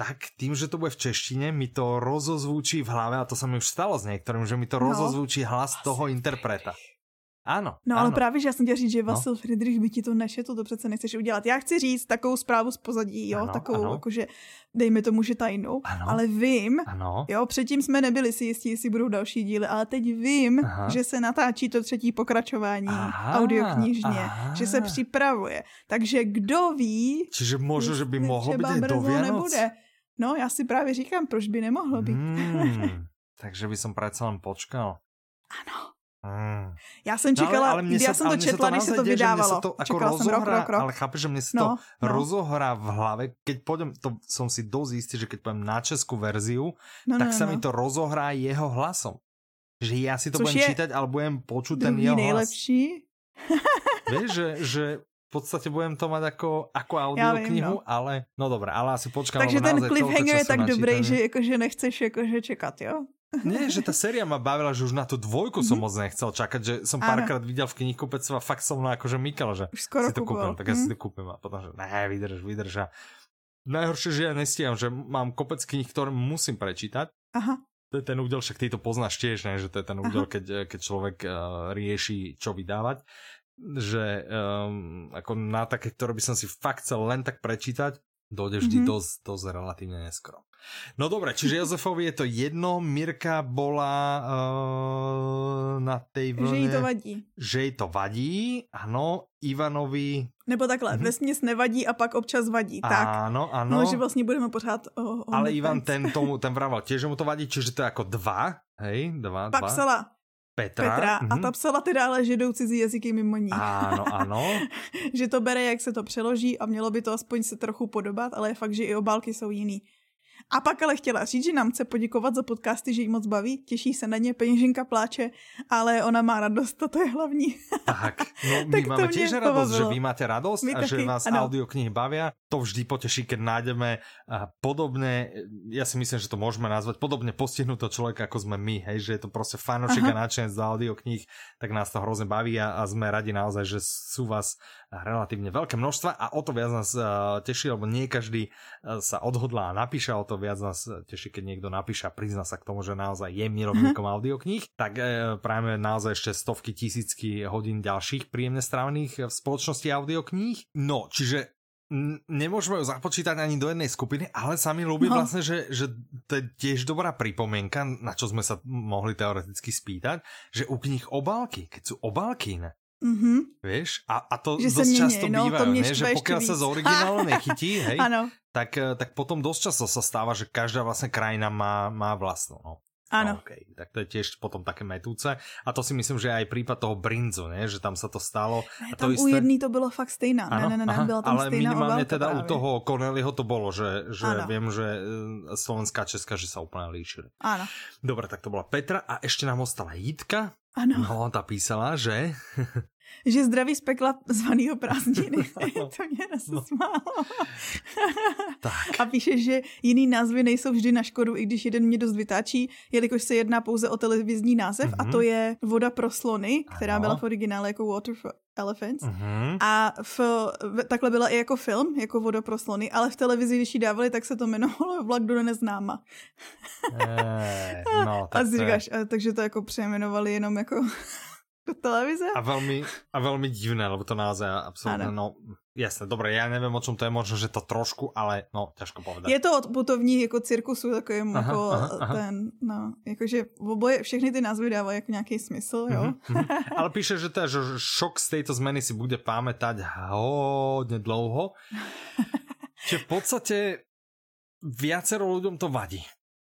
A: tak tým, že to bude v češtine, mi to rozozvučí v hlave, a to sa mi už stalo s niektorým, že mi to no. rozozvučí hlas toho interpreta. Ano.
B: No
A: ano.
B: ale právě, že já jsem chtěla říct, že Vasil no. Friedrich by ti to nešetl, to přece nechceš udělat. Já chci říct takovou zprávu z pozadí, jo, ano, takovou, ano. jakože dejme tomu, že tajnou, ano. ale vím, ano. jo, předtím jsme nebyli si jistí, jestli budou další díly, ale teď vím, aha. že se natáčí to třetí pokračování aha, audioknižně, aha. že se připravuje. Takže kdo ví...
A: Čiže možno, že by mohlo být do Vianoc? Nebude.
B: No, já si právě říkám, proč by nemohlo být. Hmm, *laughs*
A: takže by som predsa len počkal.
B: Ano. Hmm. Já jsem čekala, no, ale, ale já jsem to četla, když se to vydávalo. Se to
A: jako čekala rozohrá, jsem rok, rok, rok. Ale chápeš, že mě se no, to no. rozohrá v hlave, keď pôjdem, to som si dosť istý, že keď pôjdem na českou verziu, no, tak no, sa no. mi to rozohrá jeho hlasom. Že ja si to Což budem čítať, ale budem počuť ten jeho
B: nejlepší.
A: hlas. Vieš, že, že v podstate budem to mať ako, ako audioknihu, no. ale no dobré, ale asi počkám.
B: Takže ten cliffhanger je tak dobrý, že jakože nechceš jakože čekat, jo?
A: Nie, že tá séria ma bavila, že už na tú dvojku som mm-hmm. moc nechcel čakať, že som párkrát videl v knihkupectve a fakt som na akože mykal, že
B: už skoro
A: si to kúpim, tak ja si mhm. to kúpim a potom, že ne, vydrž, vydrž a najhoršie, že ja nestíham, že mám kopec knih, ktoré musím prečítať.
B: Aha.
A: To je ten údel, však ty to poznáš tiež, ne? že to je ten údel, keď, keď človek uh, rieši, čo vydávať že um, ako na také, ktoré by som si fakt chcel len tak prečítať, dojde vždy mm-hmm. dosť, dosť relatívne neskoro. No dobre, čiže Jozefovi je to jedno, Mirka bola uh, na tej vlne...
B: Že jí to vadí.
A: Že jej to vadí, ano, Ivanovi...
B: Nebo takhle, mm-hmm. vesměs nevadí a pak občas vadí, tak.
A: Ano, ano.
B: No, že vlastně budeme pořád o, o
A: Ale Ivan ten, *laughs* tomu, ten vravel tiež, že mu to vadí, čiže to je ako dva, hej, dva,
B: Pak
A: dva.
B: psala,
A: Petra.
B: Petra mm-hmm. a ta psala teda ale, že jdou cizí jazyky mimo ní.
A: Ano, ano. *laughs*
B: že to bere, jak se to přeloží a mělo by to aspoň se trochu podobat, ale je fakt, že i obálky jsou jiný. A pak ale chtěla říct, že nám chce poděkovat za podcasty, že jí moc baví, těší se na ně, peněženka pláče, ale ona má radost, to je hlavní.
A: Tak, no *laughs* my tak máme tiež radosť, že vy máte radosť my a taky, že vás ano. audioknihy bavia. To vždy poteší, keď nájdeme podobné, ja si myslím, že to môžeme nazvať, podobne postihnuto človeka, ako sme my, hej, že je to proste fanošik a nadšenec do audiokníh, tak nás to hrozne baví a, a sme radi naozaj, že sú vás relatívne veľké množstva a o to viac nás uh, teší, lebo nie každý uh, sa odhodlá a napíše o to viac nás teší, keď niekto napíše a prizná sa k tomu, že naozaj je milovníkom uh-huh. audiokníh, tak práve naozaj ešte stovky, tisícky hodín ďalších príjemne strávených v spoločnosti audiokníh. No, čiže nemôžeme ju započítať ani do jednej skupiny, ale sa mi ľúbi no. vlastne, že, že to je tiež dobrá pripomienka, na čo sme sa mohli teoreticky spýtať, že u knih obálky, keď sú obálky iné, Mm-hmm. Vieš? A, a to že dosť často no, býva, ne? že pokiaľ sa z originálu *laughs* nechytí, hej, tak, eh, tak potom dosť často sa stáva, že každá vlastne krajina má, má vlastnú. No.
B: Áno.
A: Okay. Tak to je tiež potom také metúce. A to si myslím, že aj prípad toho Brinzu, ne? že tam sa to stalo.
B: Ne, tam to u isté... jedný to bylo fakt stejná. Ano, ne, ne, ne, aha, byla tam
A: ale
B: stejná
A: minimálne teda právě. u toho Corneliho to bolo, že, že viem, že eh, Slovenská a Česká, že sa úplne líšili.
B: Áno.
A: Dobre, tak to bola Petra a ešte nám ostala Jitka.
B: Ano.
A: No, ta písala, že *laughs* *laughs*
B: že zdraví z pekla zvanýho prázdniny. *laughs* *laughs* to mě no.
A: tak.
B: A píše, že jiný názvy nejsou vždy na škodu, i když jeden mě dost vytáčí, jelikož se jedná pouze o televizní název mm-hmm. a to mhm. je Voda pro slony, která ano. byla v originále jako Water for Elephants. Mm-hmm. A v, v, takhle byla i jako film, jako Voda pro slony, ale v televizi, když ji dávali, tak se to jmenovalo Vlak do neznáma.
A: Eee, no, tak
B: a říkáš, a, takže to jako přejmenovali jenom jako televize.
A: A veľmi, a veľmi divné, lebo to naozaj absolútne, no jasné, dobre, ja neviem, o čom to je, možno, že to trošku, ale no, ťažko povedať.
B: Je to od putovní jako cirkusu, takovým aha, jako aha, aha. ten, no, jakože v oboje, všechny ty názvy dávají jako nějaký smysl, jo. Mm-hmm,
A: ale píše, že, teda, že šok z tejto zmeny si bude pamätať hodne dlouho. *laughs* Čiže v podstate viacero ľuďom to vadí.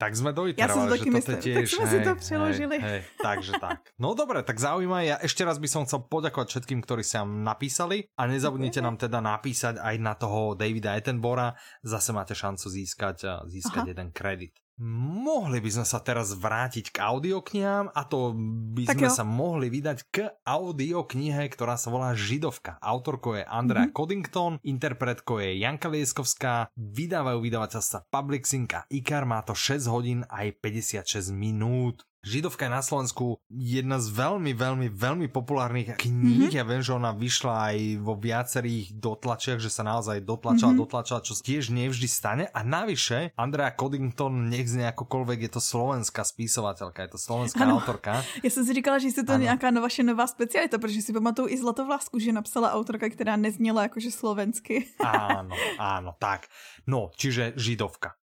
A: Tak sme doiterovali, že
B: toto myslím, tiež... Tak sme hej, si to přeložili.
A: Hej, hej, takže tak. No dobre, tak zaujímavé. Ja ešte raz by som chcel poďakovať všetkým, ktorí sa napísali a nezabudnite nám teda napísať aj na toho Davida Attenbora. Zase máte šancu získať, získať jeden kredit. Mohli by sme sa teraz vrátiť k audioknihám a to by
B: Tak
A: sme
B: jo.
A: sa mohli vydať k audioknihe, ktorá sa volá Židovka. Autorkou je Andrea
B: Mhm.
A: Coddington, interpretkou je Janka Lieskovská, vydávajú vydavateľstva Public Sync a Ikar, má to 6 hodín aj 56 minút. Židovka je na Slovensku jedna z veľmi, veľmi, veľmi populárnych kníh. Mm-hmm. Ja viem, že ona vyšla aj vo viacerých dotlačiach, že sa naozaj dotlačala, mm-hmm. dotlačala, čo tiež nevždy stane. A navyše, Andrea Coddington, nech z nejakokoľvek, je to slovenská spisovateľka, je to slovenská
B: Ano.
A: autorka. *laughs*
B: Já jsem si říkala, že jestli to
A: Ano.
B: je nějaká no- vaše nová specialita, protože si pamatuju i Zlatovlásku, že napsala autorka, která nezněla jakože slovensky.
A: Áno, áno, tak. No, čiže Židovka.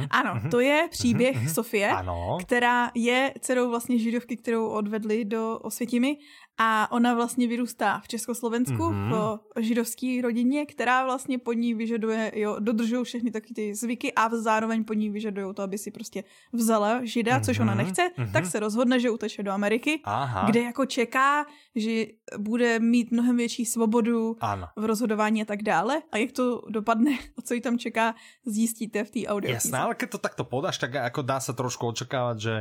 A: Hm?
B: Ano,
A: Mhm.
B: to je příběh
A: mhm.
B: Sofie, která je dcerou vlastně židovky, kterou odvedli do Osvětimi a ona vlastně vyrůstá v Československu
A: Mhm.
B: v židovské rodině, která vlastně po ní vyžaduje, jo, dodržují všechny taky ty zvyky a zároveň po ní vyžadují to, aby si prostě vzala žida, což ona
A: Mhm,
B: nechce,
A: mhm.
B: tak se rozhodne, že uteče do Ameriky,
A: Aha.
B: kde jako čeká, že bude mít mnohem větší svobodu
A: Áno.
B: v rozhodování a tak dále. A jak to dopadne, a co ji tam čeká, zjistíte v té audio.
A: Jasné, ale keď to takto podáš, tak ako dá sa trošku očakávať, že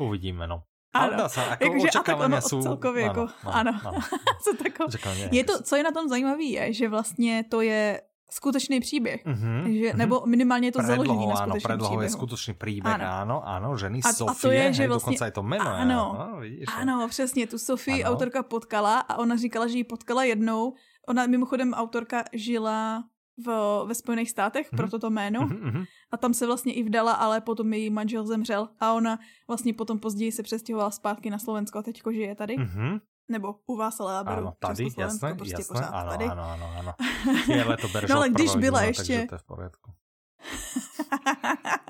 A: uvidíme, no.
B: Ano.
A: dá sa, ako
B: Jakože, a tak ono
A: sú...
B: celkově jako, ano. *laughs* Co tako?
A: Očakávania,
B: Je to, co je na tom zajímavé, je, že vlastně to je skutečný příběh.
A: Mhm,
B: Že,
A: mhm.
B: nebo minimálně je to založený
A: Predlohou,
B: na
A: áno,
B: skutečném
A: je
B: příběhu.
A: skutočný príbeh,
B: Áno.
A: áno, áno, ženy
B: A- a to
A: Sofie,
B: je, že
A: hej,
B: vlastne-
A: dokonca aj to meno, je,
B: Áno.
A: no, vidíš, no.
B: Ano, přesně, tu Sofii
A: Ano.
B: autorka potkala a ona říkala, že ji potkala jednou. Ona mimochodem autorka žila v, ve Spojených státech,
A: Mhm.
B: proto to jméno.
A: Mhm, mhm.
B: A tam se vlastně i vdala, ale potom její manžel zemřel a ona vlastně potom později se přestěhovala zpátky na Slovensko a teďko žije tady.
A: Mhm.
B: Nebo u vás, ale já beru
A: Áno, tady, jasné,
B: prostě
A: jasné,
B: pořád
A: áno,
B: tady.
A: áno, áno, áno. Je, *laughs* ale to bereš
B: No ale když byla
A: júna,
B: ještě-
A: to je v.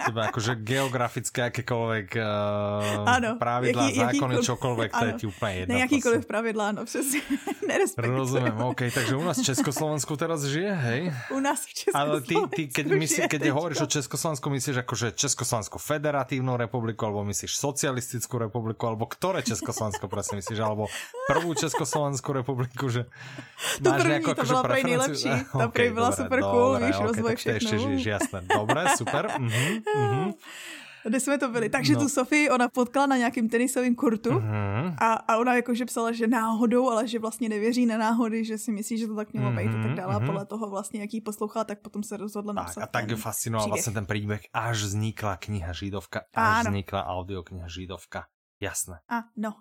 A: Teba akože geografické akékoľvek uh,
B: Áno,
A: pravidlá,
B: jaký-
A: zákony, čokoľvek, to je ti úplne jedno.
B: Ne jakýkoliv
A: proste.
B: pravidla, no přesně. *laughs* Nerespektuju.
A: Rozumiem, OK, takže u nás v Československu teraz žije, hej?
B: U nás v Československu.
A: Ale ty, ty keď, myslí, keď hovoríš o. Československu, myslíš akože Československú federatívnu republiku, alebo myslíš socialistickú republiku, alebo ktoré Československo presne myslíš, alebo prvú Československú republiku, že máš
B: první,
A: nejakú
B: to
A: akože
B: byla prej nejlepší. Ta
A: OK,
B: prej byla super cool, víš,
A: OK,
B: rozvoj
A: to
B: všechno.
A: žiješ, jasné. Dobre, super. Mhm, mhm,
B: Kde jsme to byli. Takže
A: No.
B: tu Sofii ona potkala na nějakým tenisovém kurtu
A: mhm.
B: a, a ona jakože psala, že náhodou, ale že vlastně nevěří na náhody, že si myslí, že to tak mělo být a tak
A: Mhm,
B: dále. A
A: mhm.
B: podle toho vlastně, jak ji poslouchala, tak potom se rozhodla
A: Tak,
B: napsat.
A: a tak ju
B: ten
A: fascinoval
B: příběh.
A: vlastne ten príbeh, až vznikla kniha Židovka, až
B: Áno.
A: vznikla audiokniha Židovka. Jasné.
B: A no.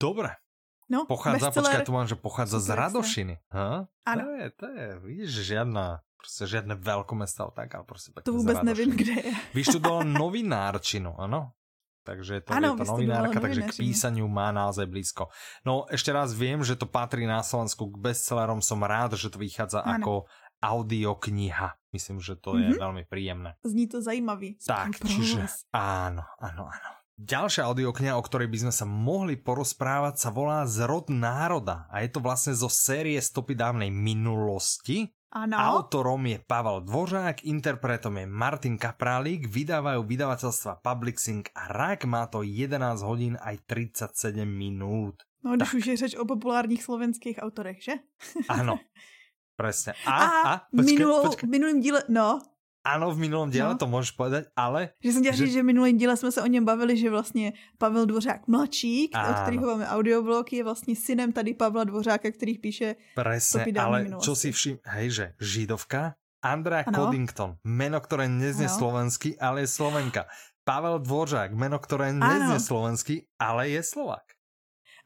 A: Dobre,
B: No,
A: Pochádza,
B: bestseller.
A: počkaj, tu mám, že pochádza z. Radošiny. Ha?
B: Áno.
A: To je, to je, vidíš, žiadna, proste žiadne veľkomesta, tak, ale pekne
B: To vůbec nevím, kde je.
A: Vyštudovala *laughs* novinárčinu, áno? Takže to
B: Áno,
A: je to novinárka, takže k písaniu má naozaj blízko. No ešte raz viem, že to patrí na Slovensku k bestsellerom, som rád, že to vychádza
B: Áno.
A: ako audiokniha. Myslím, že to je
B: Mhm.
A: veľmi príjemné.
B: Zní to zajímavý.
A: Tak, čiže
B: hlas.
A: áno, áno, áno. Ďalšia audiokniha, o ktorej by sme sa mohli porozprávať, sa volá Zrod národa a je to vlastne zo série Stopy dávnej minulosti.
B: Ano.
A: Autorom je Pavel Dvořák, interpretom je Martin Kaprálík, vydávajú vydavateľstva Public Sync a RAK, má to 11 hodín aj 37 minút.
B: No, když už je řeč o populárních slovenských autorech, že?
A: Áno, *laughs* presne. A,
B: A,
A: a, počkej,
B: minulou,
A: počkej.
B: v minulém díle, no,
A: Áno, v minulom diele
B: No.
A: to môžeš povedať, ale
B: že jsem chtěla
A: Že-
B: říct, že v minulém díle jsme se o něm bavili, že vlastně Pavel Dvořák mladší, od kterého máme audioblog, je vlastně synem tady Pavla Dvořáka, který píše
A: Presne, ale
B: minulosti.
A: čo si všim, hej, že Židovka, Andrea
B: Ano.
A: Coddington, meno, ktoré neznie
B: Ano.
A: slovensky, ale je Slovenka. Pavel Dvořák, meno, ktoré neznie
B: Ano.
A: slovensky, ale je Slovak.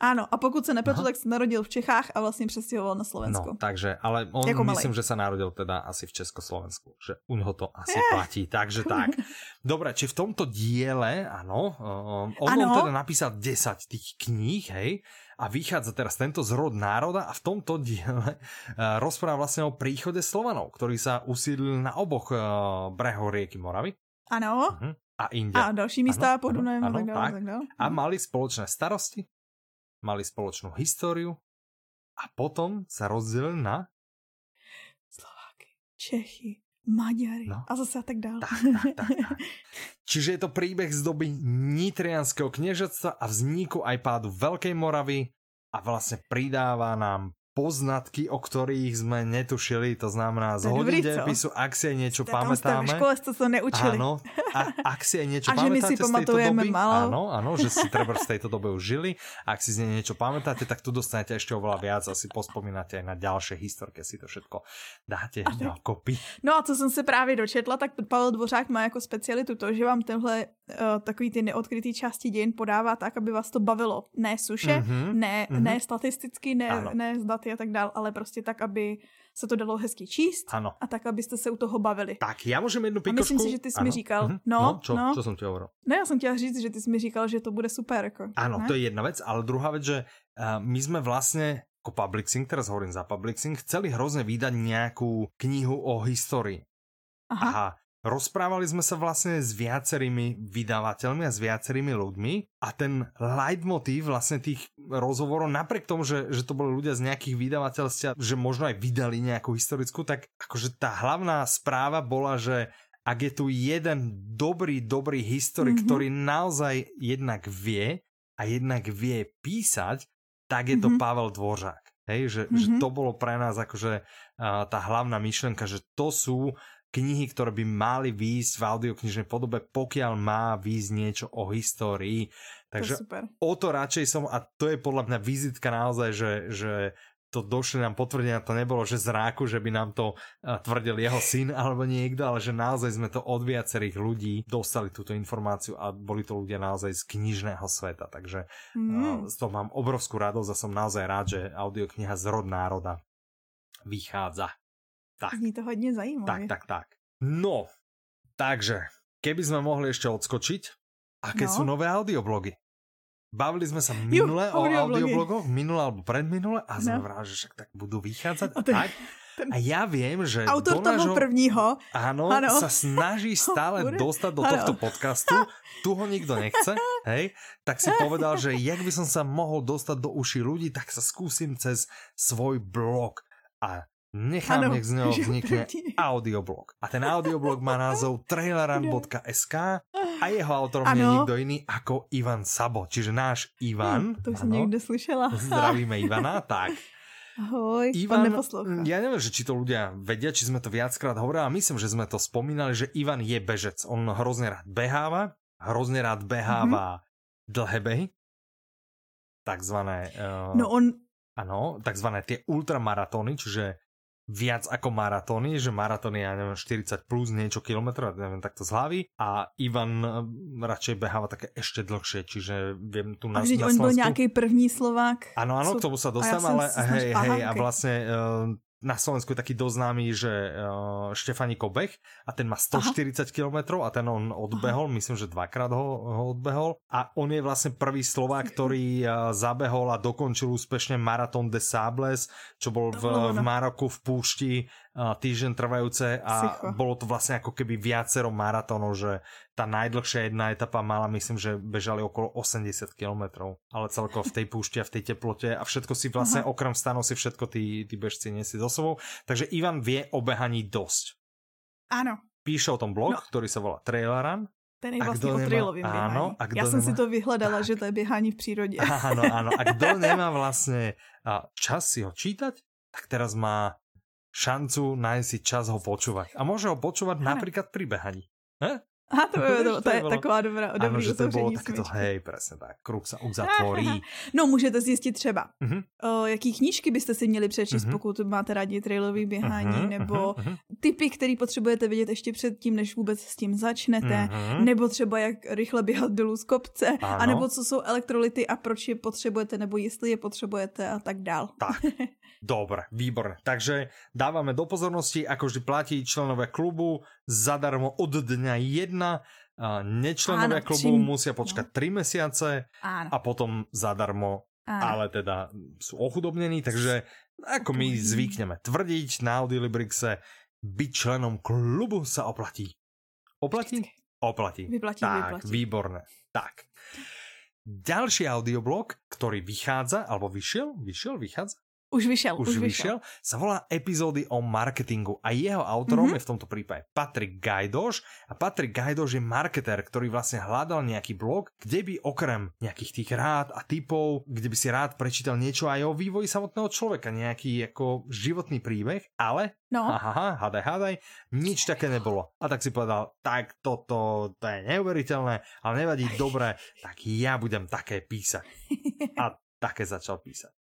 B: Ano, a pokud se nepletu,
A: Aha.
B: tak se narodil v Čechách a vlastně přestěhoval na Slovensko.
A: No, takže, ale on
B: Jako malej.
A: myslím, že sa narodil teda asi v Československu, že u neho to asi platí, takže tak. *laughs* Dobre, či v tomto diele, áno, um, on, on
B: Áno.
A: teda napísal 10 tých kníh, hej, a vychádza teraz tento zrod národa a v tomto diele uh, rozpráva vlastne o príchode Slovanov, ktorí sa usídlili na oboch uh, brehoch rieky Moravy
B: Ano.
A: uh, a inde.
B: A další místa
A: Ano,
B: pod
A: ano,
B: Dunajem a
A: ano,
B: tak dále.
A: tak.
B: Tak dále.
A: a mali spoločné starosti, mali spoločnú históriu a potom sa rozdelili na
B: Slováky, Čechy, Maďary
A: No.
B: a zase a tak dále.
A: Tak, tak, tak, tak. *laughs* Čiže je to príbeh z doby Nitrianského kniežatstva a vzniku aj pádu Veľkej Moravy a vlastne pridáva nám poznatky, o ktorých sme netušili, to znamená z hodín dejepisu, ak si aj niečo
B: tam
A: pamätáme.
B: ve škole jste to neučili.
A: Áno, a ak si aj niečo *laughs*
B: A že my
A: pamätáte
B: si
A: z tejto
B: pamatujeme
A: doby,
B: málo.
A: áno, áno, že si treba z tejto doby už žili, ak si z nej niečo pamätáte, tak tu dostanete ešte oveľa viac a si pospomínate aj na ďalšie historky, si to všetko dáte dokopy.
B: No a co jsem se právě dočetla, tak Pavel Dvořák má jako specialitu to, že vám tenhle uh, takový ty neodkrytý části dějin podává tak, aby vás to bavilo. Ne suše,
A: Mhm,
B: ne,
A: mhm.
B: ne statisticky, ne,
A: Ano.
B: ne z daty a tak dál, ale prostě tak, aby se to dalo hezky číst
A: Áno.
B: a tak, abyste se u toho bavili.
A: Tak, ja môžem jednu
B: A
A: pikošku?
B: myslím si, že ty jsi mi
A: Áno.
B: říkal,
A: Mhm.
B: no,
A: no, čo,
B: no.
A: čo som ti hovoril?
B: No já jsem chtěla říct, že ty jsi mi říkal, že to bude super. Jako,
A: Áno,
B: ne?
A: to je jedna vec, ale druhá vec, že uh, my sme vlastne ako Publixing, teraz hovorím za Publixing, chceli hrozne vydať nejakú knihu o histórii.
B: Aha.
A: A rozprávali sme sa vlastne s viacerými vydavateľmi a s viacerými ľuďmi a ten leitmotiv vlastne tých rozhovorov, napriek tomu, že, že to boli ľudia z nejakých vydavateľstiev, že možno aj vydali nejakú historickú, tak akože tá hlavná správa bola, že ak je tu jeden dobrý, dobrý historik,
B: Mhm.
A: mm-hmm. ktorý naozaj jednak vie a jednak vie písať, tak je to
B: Mhm.
A: Pavel Dvořák. Hej, že, že
B: Mhm.
A: to bolo pre nás akože uh, tá hlavná myšlenka, že to sú knihy, ktoré by mali výjsť v audioknižnej podobe, pokiaľ má výjsť niečo o histórii.
B: to
A: Takže
B: super.
A: o to radšej som, a to je podľa mňa vizitka naozaj, že, že to došli nám potvrdenia, to nebolo, že z ráku, že by nám to tvrdil jeho syn alebo niekto, ale že naozaj sme to od viacerých ľudí dostali túto informáciu a boli to ľudia naozaj z knižného sveta, takže
B: Mm.
A: z toho mám obrovskú radosť a som naozaj rád, že audiokniha Zrod národa vychádza. Tak.
B: Zní to hodně
A: Tak,
B: zajímavě.
A: tak, tak. No, takže, keby sme mohli ešte odskočiť, aké
B: No.
A: sú nové audioblogy? Bavili sme sa minule o
B: audioblogy.
A: audioblogoch, minule alebo predminule a sme
B: No.
A: vrali, že však tak budú vychádzať a
B: A ten-
A: tak. A ja viem, že
B: Autor
A: do
B: toho
A: nášho,
B: prvního,
A: áno,
B: Áno.
A: sa snaží *laughs* stále
B: Bude.
A: dostať do
B: Áno.
A: tohto podcastu, tu ho nikto nechce, hej, tak si povedal, že jak by som sa mohol dostať do uší ľudí, tak sa skúsim cez svoj blog a nechám,
B: Áno,
A: nech z neho
B: že
A: vznikne audioblog. A ten audioblog má názov *laughs* traileran.sk a jeho autorom je
B: Ano.
A: nikto iný ako Ivan Sabo, čiže náš Ivan.
B: Hm, to už jsem někde slyšela.
A: Zdravíme *laughs* Ivana, tak.
B: Ahoj,
A: Ivan,
B: neposlouchá.
A: ja neviem, že či to ľudia vedia, či sme to viackrát hovorili, ale myslím, že sme to spomínali, že Ivan je bežec. On hrozne rád beháva, hrozne rád beháva mm-hmm. dlhé behy, takzvané, uh,
B: No on,
A: ano, takzvané tie ultramaratóny, čiže viac ako maratóny, že maratón je, ja neviem, 40 plus niečo kilometrov, neviem takto z hlavy. A Ivan eh, radšej beháva také ešte dlhšie, čiže viem tu na,
B: a vždyť
A: na
B: on byl
A: Slovensku...
B: nějaký první Slovák.
A: Áno, áno,
B: co-
A: k tomu sa
B: a jsem
A: ale
B: snaž-
A: hej,
B: Aha,
A: hej, a vlastne uh, na Slovensku je taký doznámy, že uh, Štefani Kobech a ten má 140 km a ten on odbehol, myslím, že dvakrát ho, ho odbehol a on je vlastne prvý Slovák, *laughs* ktorý uh, zabehol a dokončil úspešne Marathon de Sables, čo bol v,
B: To bolo
A: v
B: ono.
A: Maroku v púšti uh, týždeň trvajúce a
B: Psycho.
A: bolo to vlastne ako keby viacero maratónov, že tá najdlhšia jedna etapa mala, myslím, že bežali okolo 80 km, ale celkovo v tej púšti a v tej teplote a všetko si vlastne, Aha. okrem stanov si všetko tí, tí bežci nesie so sebou. Takže Ivan vie o behaní dosť.
B: Ano,
A: Píše o tom blog, no. Ktorý sa volá Traileran.
B: ten je
A: A
B: vlastně
A: kdo
B: o
A: nemá-
B: trailovém
A: ano,
B: běhání.
A: a kdo
B: Já jsem si
A: nemá-
B: to vyhledala,
A: Tak. *laughs*
B: že to je běhání v přírodě.
A: Áno, áno. *laughs* A kto nemá vlastne a, čas si ho čítať, tak teraz má šancu nájsť si čas ho počúvať. A môže ho počúvať
B: Ano.
A: napríklad pri behaní. He?
B: A to,
A: Víš,
B: to,
A: to
B: to je
A: bylo-
B: taková dobrá, dobrý
A: že to
B: uzavření
A: takéto,
B: smyčky.
A: hej, presne tak, kruh sa uzatvorí.
B: No, můžete zjistit třeba,
A: Mhm.
B: o, jaký knížky byste si měli přečíst,
A: Mhm.
B: pokud máte rádi trailový běhání,
A: Mhm,
B: nebo
A: mhm, mhm.
B: typy, který potřebujete vědět ještě předtím, než vůbec s tím začnete,
A: Mhm.
B: nebo třeba jak rychle běhat dolů z kopce,
A: Ano.
B: anebo co jsou elektrolyty a proč je potřebujete, nebo jestli je potřebujete a tak dál.
A: Tak, *laughs* dobre, výborné. Takže dávame do pozornosti, ako vždy platí členové klubu zadarmo od dňa 1. A nečlenovia
B: Áno,
A: klubu
B: čím-
A: musia počkať 3 mesiace
B: Áno,
A: a potom zadarmo
B: áno.
A: ale teda sú ochudobnení, takže ako my zvykneme tvrdiť na Audiolibrixe, byť členom klubu sa oplatí. Oplatí?
B: Vždycky.
A: Oplatí.
B: Vyplatí,
A: tak,
B: vyplatí.
A: výborné. Tak. Ďalší audioblog, ktorý vychádza, alebo vyšiel, vyšiel, vychádza?
B: Už vyšel,
A: už,
B: už
A: vyšel,
B: vyšel.
A: sa volá epizódy o marketingu a jeho autorom
B: Mhm.
A: mm-hmm. je v tomto prípade Patrik Gajdoš a Patrik Gajdoš je marketér, ktorý vlastne hľadal nejaký blog, kde by okrem nejakých tých rád a typov, kde by si rád prečítal niečo aj o vývoji samotného človeka, nejaký ako životný príbeh, ale
B: No,
A: aha, hádaj, hádaj, nič také nebolo. A tak si povedal, tak toto, to je neuveriteľné, ale nevadí, dobre, tak ja budem také písať. A také začal písať.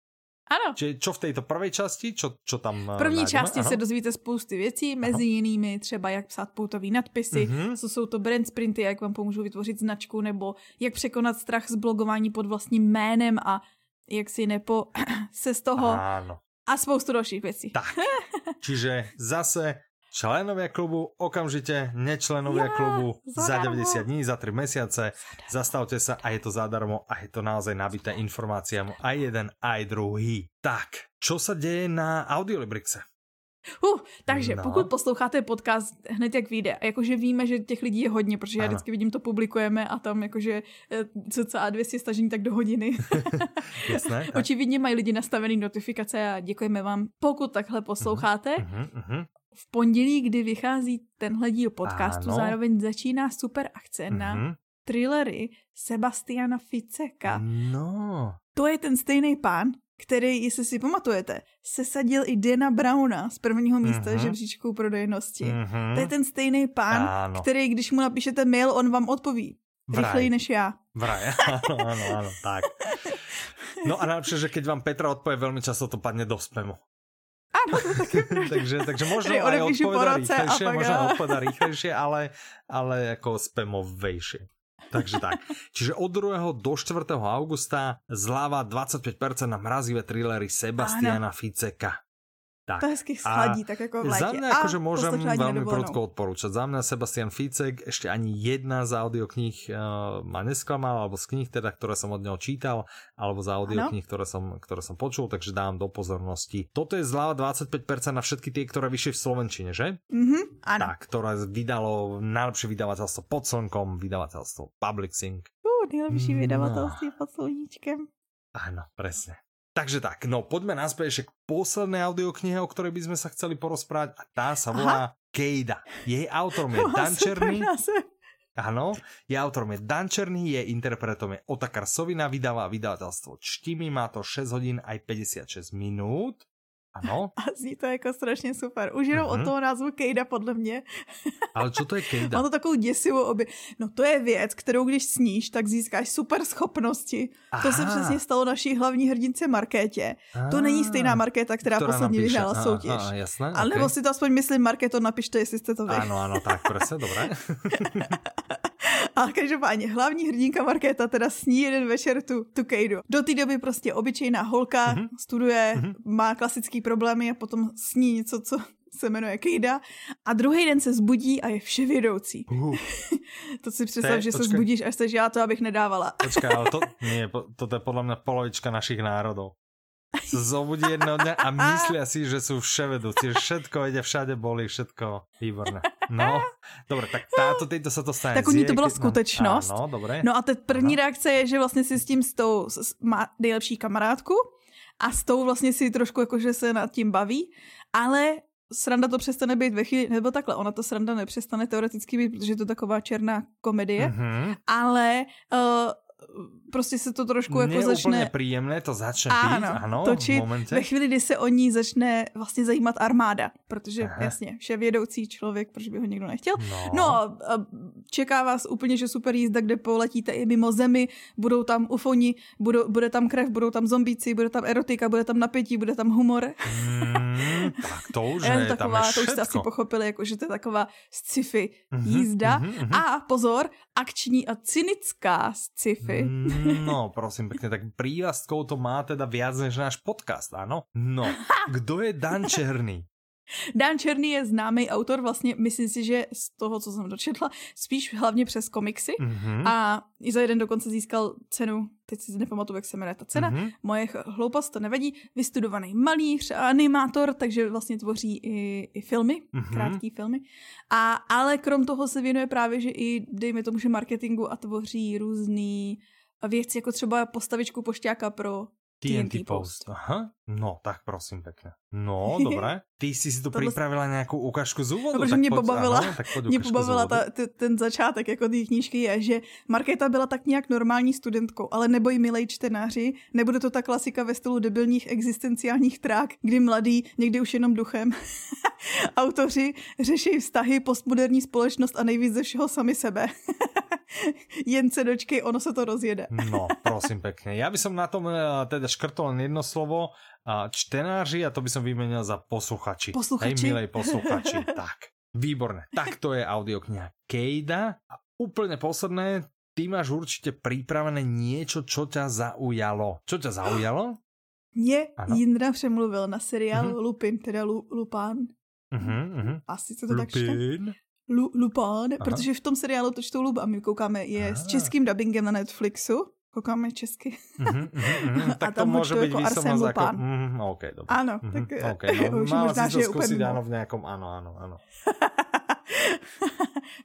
B: Ano.
A: Čiže čo v tejto prvej časti, čo, čo tam
B: V první
A: nájdeme?
B: části
A: Aha.
B: se dozvíte spousty věcí, mezi jinými třeba jak psát poutový nadpisy,
A: Mhm.
B: co jsou to brand sprinty, jak vám pomůžou vytvořit značku, nebo jak překonat strach z blogování pod vlastním jménem a jak si nepo *clears throat* se z toho
A: Áno,
B: a spoustu dalších věcí.
A: tak. *laughs* Čiže zase členovia klubu, okamžite nečlenovia
B: Ja,
A: klubu za
B: zadarmo.
A: 90 dní, za 3 mesiace. Zastavte sa a je to zadarmo a je to naozaj nabité informáciami aj jeden, aj druhý. Tak, čo sa deje na Audiolibrixe?
B: Uh, takže
A: No.
B: pokud posloucháte podcast hned jak vyjde, a jakože víme, že těch lidí je hodně, protože já
A: Ano.
B: vždycky vidím to publikujeme a tam jakože eh, cca 200 stažení tak do hodiny. *laughs*
A: Jasné? tak?
B: Očividně mají lidi nastavený notifikace a děkujeme vám, pokud takhle posloucháte.
A: Mhm, mhm,
B: V pondělí, kdy vychází tenhle díl podcastu,
A: Ano.
B: zároveň začíná super akce na
A: mhm.
B: thrillery Sebastiana Ficeka.
A: No,
B: To je ten stejný pán, který, jestli si pamatujete, sesadil i Dana Browna z prvního místa
A: Mhm.
B: žebříčku prodejnosti.
A: mhm.
B: To je ten stejný pán,
A: Áno.
B: který, když mu napíšete mail, on vám odpoví.
A: Vraj.
B: Rychleji než já.
A: Vraj, *laughs* áno, áno, áno, tak. No a najlepšie, že keď vám Petra odpovie, veľmi často to padne do spamu.
B: Ano, to *laughs*
A: takže, takže možno
B: Který
A: aj odpoveda rýchlejšie, možno aj odpoveda *laughs* rýchlejšie, ale, ale ako spamovejšie. Takže tak. Čiže od 2. do 4. augusta zláva 25% na mrazivé thrillery Sebastiana Ficeka. Tak.
B: To hezky schladí, tak jako v létě.
A: Za mňa akože môžem veľmi prudko odporúčať. Za mňa Sebastian Ficek, ešte ani jedna z audiokníh uh, ma nesklamal, alebo z kníh teda, ktoré som od neho čítal, alebo z audiokníh, ktoré som, ktoré som počul, takže dám do pozornosti. Toto je zľava 25% na všetky tie, ktoré vyšli v Slovenčine, že?
B: Mhm, ano.
A: Tak, ktoré vydalo najlepšie vydavateľstvo pod slnkom, vydavateľstvo Public Sync.
B: Uh, nejlepší
A: No.
B: vydavatelství pod sluníčkem.
A: Áno, presne. Takže tak, no poďme naspäť ešte k poslednej audioknihe, o ktorej by sme sa chceli porozprávať a tá sa volá Kejda. *laughs* Jej autorom je Dan Černý. Áno, je autorom je Dan Černý, je interpretom je Otakar Sovina, vydáva vydavateľstvo Čtimi, má to 6 hodín aj 56 minút. Áno,
B: A zní to jako strašně super. Už jenom
A: Mhm.
B: od toho názvu Kejda, podle mě.
A: ale čo to je Kejda? *laughs*
B: Má to takovou děsivou obě. No to je věc, kterou když sníš, tak získáš super schopnosti. To se
A: Aha.
B: přesně stalo naší hlavní hrdince Markétě. To není stejná Markéta, která,
A: Ktorá
B: posledně
A: napíše.
B: vyhrála soutěž.
A: á, jasné,
B: A nebo
A: ok.
B: si to aspoň myslím, Markéto, napište, jestli jste to vy.
A: Áno, áno, tak, presne, dobre. *laughs*
B: A každopádně hlavní hrdinka Markéta teda sní jeden večer tu, tu Kejdu. Do té doby prostě obyčejná holka,
A: Mhm.
B: mm-hmm. studuje,
A: Mhm.
B: mm-hmm. má klasický problémy a potom sní něco, co se jmenuje Kejda. A druhý den se zbudí a je vševědoucí.
A: Uh, *laughs*
B: To si představ,
A: To
B: že se
A: počkej.
B: zbudíš a jsi, že já to abych nedávala.
A: počkaj, ale to, *laughs* nie, po- toto je podľa mňa polovička našich národov. Sa zobudí jedného dňa a myslia si, že sú vševedúci, že všetko vedia, všade boli, všetko výborné. No, dobre, tak táto, tejto sa to stane.
B: Tak u ní to byla
A: no,
B: skutečnost.
A: Áno, dobre.
B: No a teď první
A: Aha.
B: reakce je, že vlastně si s tím s tou, s, má nejlepší kamarádku a s tou vlastně si trošku jakože se nad tím baví, ale sranda to přestane být ve chvíli, nebo takhle, ona to sranda nepřestane teoreticky být, protože je to taková černá komedie,
A: Mhm.
B: ale uh, prostě se to trošku jako
A: úplne
B: začne
A: príjemné, to začne byť,
B: Áno,
A: áno,
B: točit
A: v momente.
B: ve chvíli, kdy se o ní začne vlastně zajímat armáda, protože
A: Aha.
B: jasně, vševědoucí člověk, proč by ho někdo nechtěl.
A: No,
B: No čeká vás úplně, že super jízda, kde poletíte i mimo zemi, budou tam ufoni, budou, bude tam krev, budou tam zombíci, bude tam erotika, bude tam napětí, bude tam humor.
A: mm, tak to už *laughs*
B: je to
A: tam
B: taková,
A: je
B: to už jste asi pochopili, jako, že to je taková sci-fi
A: Mhm,
B: jízda.
A: mhm, mhm.
B: A pozor, akční a cynická sci-fi.
A: No, prosím pekne, tak prívlastkov to má teda viac než náš podcast, áno? No, *laughs* kdo je Dan Černý?
B: Dan Černý je známý autor, vlastně myslím si, že z toho, co jsem dočetla, spíš hlavně přes komiksy.
A: Mhm.
B: A i za jeden dokonce získal cenu, teď si nepamatuju, jak se jmenuje ta cena,
A: Mhm.
B: moje hloupost, to nevadí, vystudovaný malíř a animátor, takže vlastně tvoří i, i filmy,
A: Mhm.
B: mm-hmm. krátký filmy. A, ale krom toho se věnuje právě, že i, dejme tomu, že marketingu a tvoří různý věci, jako třeba postavičku pošťáka pro
A: TNT, Post. Aha, no tak prosím pekne. No, *laughs* dobré. Ty jsi si tu Tohle... připravila nějakou ukážku z úvodu.
B: No, protože mě pobavila, aha, tak mě pobavila ta, t, ten začátek jako té knížky je, že Markéta byla tak nějak normální studentkou, ale neboj milej čtenáři, nebude to ta klasika ve stylu debilních existenciálních trák, kdy mladý, někdy už jenom duchem, *laughs* autoři řeší vztahy, postmoderní společnost a nejvíc ze všeho sami sebe. *laughs* Jen se dočkej, ono se to rozjede.
A: no, prosím pekne. Ja by som na tom eh, teda škrtol len jedno slovo, čtenáři a to by som vymenil za posluchači.
B: Posluchači.
A: Hej, milej posluchači. *laughs* tak, výborné. Tak to je audiokniha Kejda. A úplne posledné, ty máš určite pripravené niečo, čo ťa zaujalo. Čo ťa zaujalo?
B: Mě ano. Jindra přemluvil na seriál uh-huh. Lupin, teda Lu, Lupán.
A: Uh-huh, uh-huh.
B: Asi se to Lupin. tak čte. Lu, Lupin, Aha. protože v tom seriálu to čtou Luba a my koukáme, je Aha. s českým dubbingem na Netflixu. Koukáme česky. *laughs*
A: Mm-hmm, mm-hmm, tak a tam to může být jako Arsène Lupin. Jako, mm, okay, dobré.
B: Ano, mm-hmm, tak
A: okay, no, už možná, že je úplně ano v nějakom, ano, ano, ano. *laughs*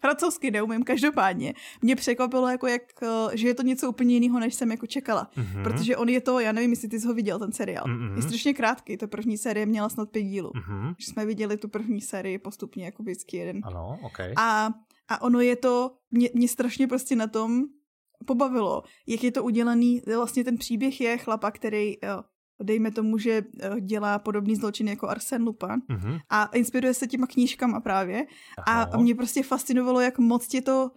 B: Francouzsky neumím, každopádně. Mě překvapilo, jako jak, eh, že je to něco úplně jiného, než jsem jako čekala. Mm-hmm. Protože on je to, já nevím, jestli ty jsi ho viděl, ten seriál. Mm-hmm. Je strašně krátký, ta první série měla snad pět dílů. Mm-hmm. Že jsme viděli tu první sérii postupně, jako vždycky jeden.
A: Ano, okay.
B: A, a ono je to, mě, mě strašně prostě na tom pobavilo, jak je to udělaný, vlastně ten příběh je chlapa, který jo, dejme tomu, že eh, dělá podobný zločin jako Arsène Lupin mm-hmm. a inspiruje se těma knížkama právě. Aha. A mě prostě fascinovalo, jak moc tě to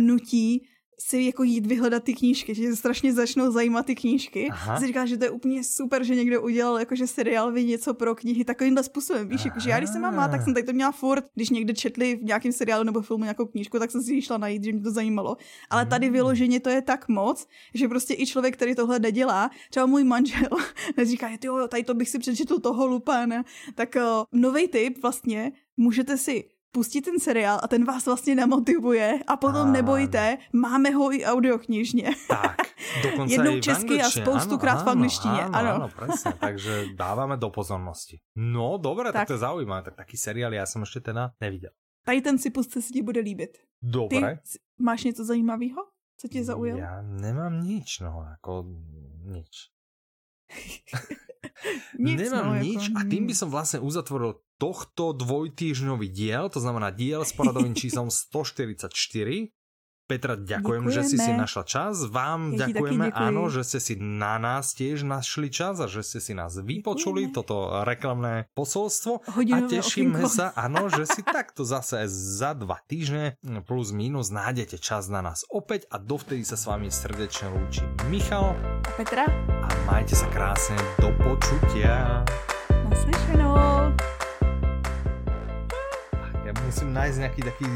B: nutí si jako jít vyhledat ty knížky, že se strašně začnou zajímat ty knížky. Aha. Si říká, že to je úplně super, že někdo udělal jakože seriál ví něco pro knihy takovýmhle způsobem. Víš, jakože já když jsem máma, tak jsem tak to měla furt, když někde četli v nějakém seriálu nebo filmu nějakou knížku, tak jsem si ji šla najít, že mě to zajímalo. Ale tady hmm. vyloženě to je tak moc, že prostě i člověk, který tohle nedělá, třeba můj manžel, *laughs* neříká, jo, tady to bych si přečetl toho lupána, tak uh, eh, nový typ vlastně můžete si pustit ten seriál a ten vás vlastně nemotivuje a potom a... nebojte, máme ho i audioknižně.
A: Tak, *laughs* dokonce
B: Jednou česky a spoustukrát v angličtině.
A: Ano, ano, ano presne, takže dáváme do pozornosti. No, dobré, tak, tak to je zaujímavé. Tak taký seriál já jsem ještě teda neviděl.
B: Tady ten si pusce se ti bude líbit.
A: Dobré.
B: Ty máš něco zajímavého? Co tě zaujalo?
A: Já nemám nič, no, jako nič. *laughs* *laughs* nic, Nemám no, nič jako... a tým by som vlastne uzatvoril tohto dvojtýždňový diel, to znamená diel s poradovým číslom *laughs* 144. Petra, ďakujem, ďakujeme. že si si našla čas. Vám ja ďakujeme, áno, že ste si na nás tiež našli čas a že ste si nás vypočuli, ďakujeme. toto reklamné posolstvo.
B: Hodinové
A: a tešíme okienko. sa, áno, že si takto zase za dva týždne plus minus nájdete čas na nás opäť a dovtedy sa s vami srdečne lúči Michal.
B: Petra.
A: A majte sa krásne. Do počutia.
B: Naslyšenou.
A: Ja musím nájsť nejaký taký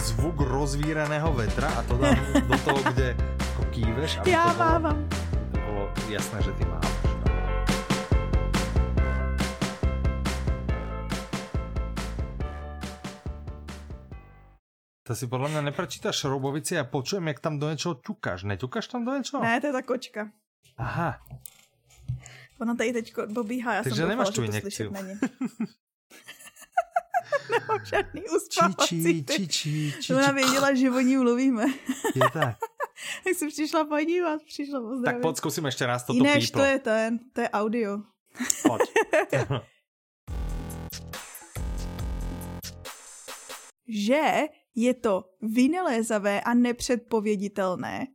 A: zvuk rozvíraného vetra a to dám do toho, kde ako kýveš.
B: Aby Já to bolo, mávám.
A: To bylo jasné, že ty máváš. To si podle mě neprečítáš šroubovici a počujem, jak tam do něčeho ťukáš. Neťukáš tam do něčeho?
B: Ne, to je ta kočka.
A: Aha.
B: Ona tady teď pobíhá, já
A: Takže
B: jsem
A: nemáš tu injekci. *laughs* *laughs*
B: Nemám žádný uspávací
A: či, či, či,
B: Ona věděla, že o ní mluvíme.
A: Je tak. *laughs*
B: tak jsem přišla podívat, přišla pozdravit.
A: Tak pojď zkusím ještě raz toto
B: Jinéž
A: píplo.
B: to je ten, to je audio.
A: Pojď. *laughs*
B: že je to vynalézavé a nepředpověditelné.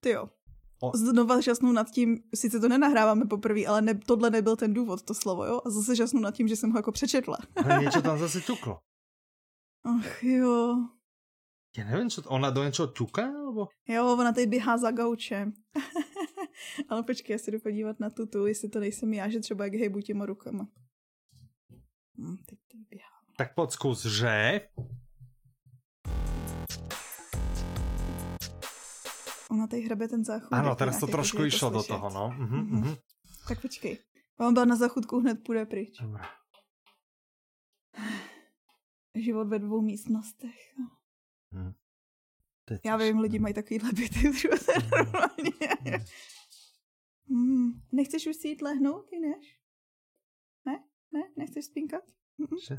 B: Ty jo. O... Znova žasnu nad tím, sice to nenahráváme poprvé, ale ne, tohle nebyl ten důvod, to slovo, jo? A zase žasnu nad tím, že jsem ho jako přečetla. *laughs*
A: Ale něco tam zase ťuklo.
B: Ach jo.
A: Já nevím, co, ona do něčeho ťuká, nebo?
B: Jo, ona tady běhá za gaučem. *laughs* ale počkej, já se jdu podívat na tutu, jestli to nejsem já, že třeba jak hejbu těma rukama. Hm, teď tady běhá.
A: Tak pojď zkus, že...
B: Ona tady hrabe ten záchod.
A: Ano, teraz to trošku išlo do toho, no. Uh-huh, uh-huh.
B: Tak počkej. On byl na záchodku, hned půjde pryč.
A: Dobrá.
B: Život ve dvou místnostech.
A: Hmm.
B: Já vím, lidi mají takovýhle byty normálně. Hmm. Nechceš už si jít lehnout, než? Ne? Ne? Nechceš spínkat?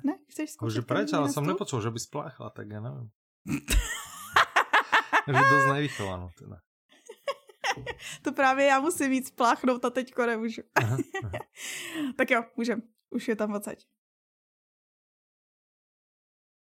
B: Ne? Chceš zkoušet?
A: Může preč, ale jsem nepočul, že by spláchla, tak já nevím. *laughs* že dosť nevychovanú teda.
B: to právě já musím víc pláchnout a teďko nemůžu. *laughs* tak jo, můžem. Už je tam odsaď.